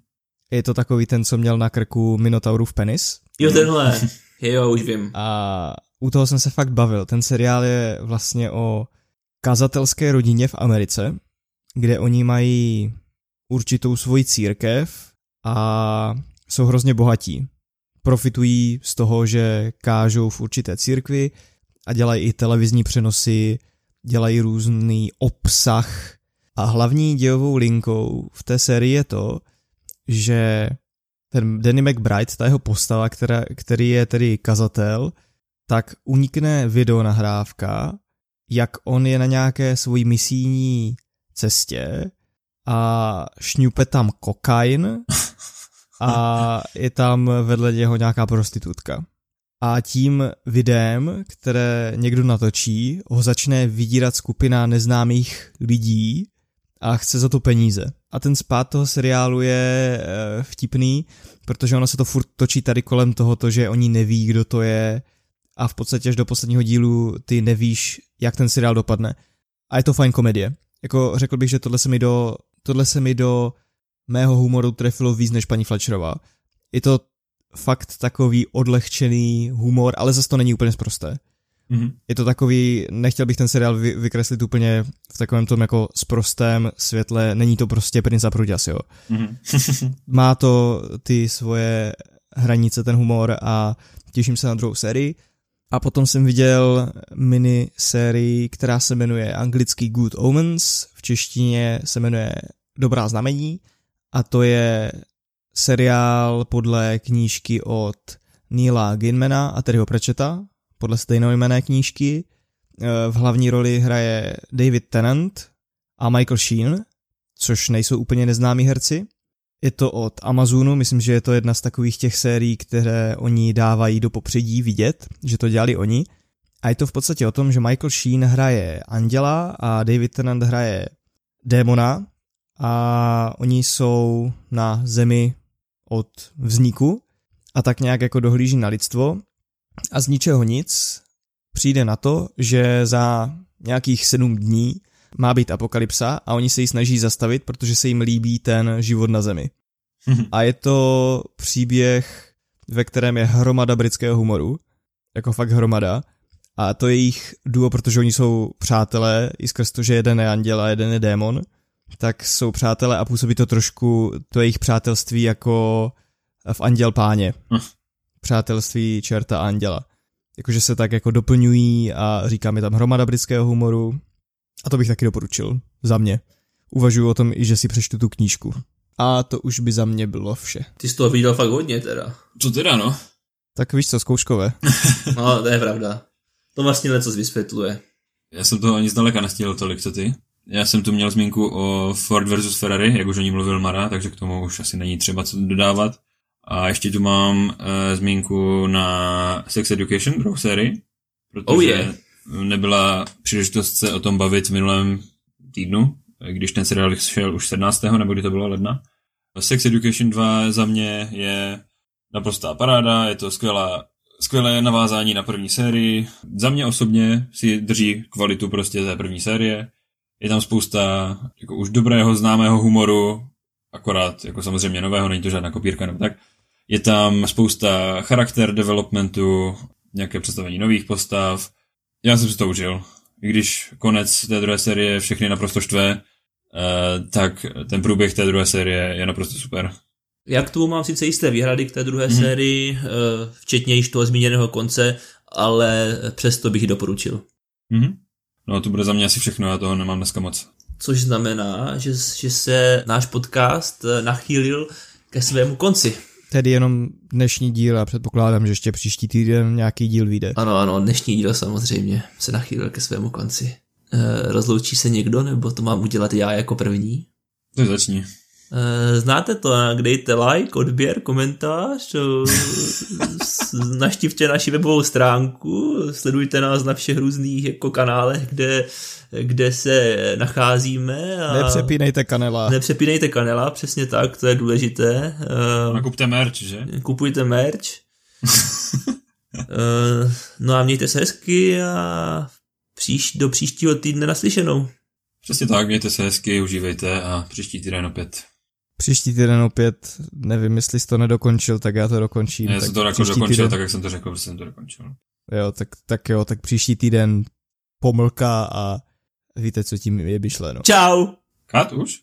Je to takový ten, co měl na krku Minotaurův penis. Jo, tenhle. jo, už vím. A u toho jsem se fakt bavil. Ten seriál je vlastně o kazatelské rodině v Americe, kde oni mají určitou svoji církev a jsou hrozně bohatí. Profitují z toho, že kážou v určité církvi a dělají i televizní přenosy, dělají různý obsah a hlavní dějovou linkou v té sérii je to, že ten Danny McBride, ta jeho postava, která, který je tedy kazatel, tak unikne videonahrávka, jak on je na nějaké svojí misijní cestě a šňupe tam kokain a je tam vedle něho nějaká prostitutka. A tím videem, které někdo natočí, ho začne vydírat skupina neznámých lidí a chce za to peníze. A ten spát toho seriálu je e, vtipný, protože ono se to furt točí tady kolem tohoto, že oni neví, kdo to je, a v podstatě až do posledního dílu ty nevíš, jak ten seriál dopadne. A je to fajn komedie. Jako řekl bych, že tohle se mi do, tohle se mi do mého humoru trefilo víc než paní Fletcherová. Je to fakt takový odlehčený humor, ale zase to není úplně zprosté. Mm-hmm. Je to takový, nechtěl bych ten seriál vy, vykreslit úplně v takovém tom jako sprostém světle, není to prostě Prince a Pruďas, jo. Mm-hmm. Má to ty svoje hranice, ten humor a těším se na druhou sérii. A potom jsem viděl mini sérii, která se jmenuje anglický Good Omens, v češtině se jmenuje Dobrá znamení a to je seriál podle knížky od Neila Ginmana a Terryho Pratchetta, podle stejnojmené knížky. V hlavní roli hraje David Tennant a Michael Sheen, což nejsou úplně neznámí herci. Je to od Amazonu, myslím, že je to jedna z takových těch sérií, které oni dávají do popředí vidět, že to dělali oni. A je to v podstatě o tom, že Michael Sheen hraje Anděla a David Tennant hraje démona a oni jsou na zemi od vzniku a tak nějak jako dohlíží na lidstvo a z ničeho nic přijde na to, že za nějakých sedm dní má být apokalypsa a oni se ji snaží zastavit, protože se jim líbí ten život na Zemi. a je to příběh, ve kterém je hromada britského humoru, jako fakt hromada, a to je jejich duo, protože oni jsou přátelé, i skrz to, že jeden je anděl a jeden je démon, tak jsou přátelé a působí to trošku, to jejich přátelství jako v Anděl páně. Hm. Přátelství čerta a anděla. Jakože se tak jako doplňují a říká mi tam hromada britského humoru, a to bych taky doporučil. Za mě. Uvažuji o tom i, že si přečtu tu knížku. A to už by za mě bylo vše. Ty jsi toho viděl fakt hodně teda. Co teda, no? Tak víš co, zkouškové. no, to je pravda. To vlastně něco vysvětluje. Já jsem toho ani zdaleka nestihl tolik, co ty. Já jsem tu měl zmínku o Ford versus Ferrari, jak už o ní mluvil Mara, takže k tomu už asi není třeba co dodávat. A ještě tu mám e, zmínku na Sex Education, druhou sérii, protože oh yeah nebyla příležitost se o tom bavit v minulém týdnu, když ten seriál šel už 17. nebo kdy to bylo ledna. Sex Education 2 za mě je naprostá paráda, je to skvělá, skvělé navázání na první sérii. Za mě osobně si drží kvalitu prostě té první série. Je tam spousta jako už dobrého, známého humoru, akorát jako samozřejmě nového, není to žádná kopírka nebo tak. Je tam spousta charakter developmentu, nějaké představení nových postav, já jsem si to užil. I když konec té druhé série všechny naprosto štve, uh, tak ten průběh té druhé série je naprosto super. Já k tomu mám sice jisté výhrady k té druhé mm-hmm. sérii, uh, včetně již toho zmíněného konce, ale přesto bych ji doporučil. Mm-hmm. No to bude za mě asi všechno, já toho nemám dneska moc. Což znamená, že, že se náš podcast eh, nachýlil ke svému konci. Tedy jenom dnešní díl a předpokládám, že ještě příští týden nějaký díl vyjde. Ano, ano, dnešní díl samozřejmě se nachýlil ke svému konci. E, rozloučí se někdo, nebo to mám udělat já jako první? To začni. E, znáte to, dejte like, odběr, komentář, naštivte naši webovou stránku, sledujte nás na všech různých jako kanálech, kde, kde se nacházíme. A nepřepínejte kanela. Nepřepínejte kanela, přesně tak, to je důležité. A kupte merch, že? Kupujte merch. no a mějte se hezky a příš, do příštího týdne naslyšenou. Přesně tak, mějte se hezky, užívejte a příští týden opět. Příští týden opět, nevím, jestli jsi to nedokončil, tak já to dokončím. Já jsem to jako dokončil, týden... tak jak jsem to řekl, že jsem to dokončil. Jo, tak, tak jo, tak příští týden pomlka a víte, co tím je myšleno. Čau! Kat už?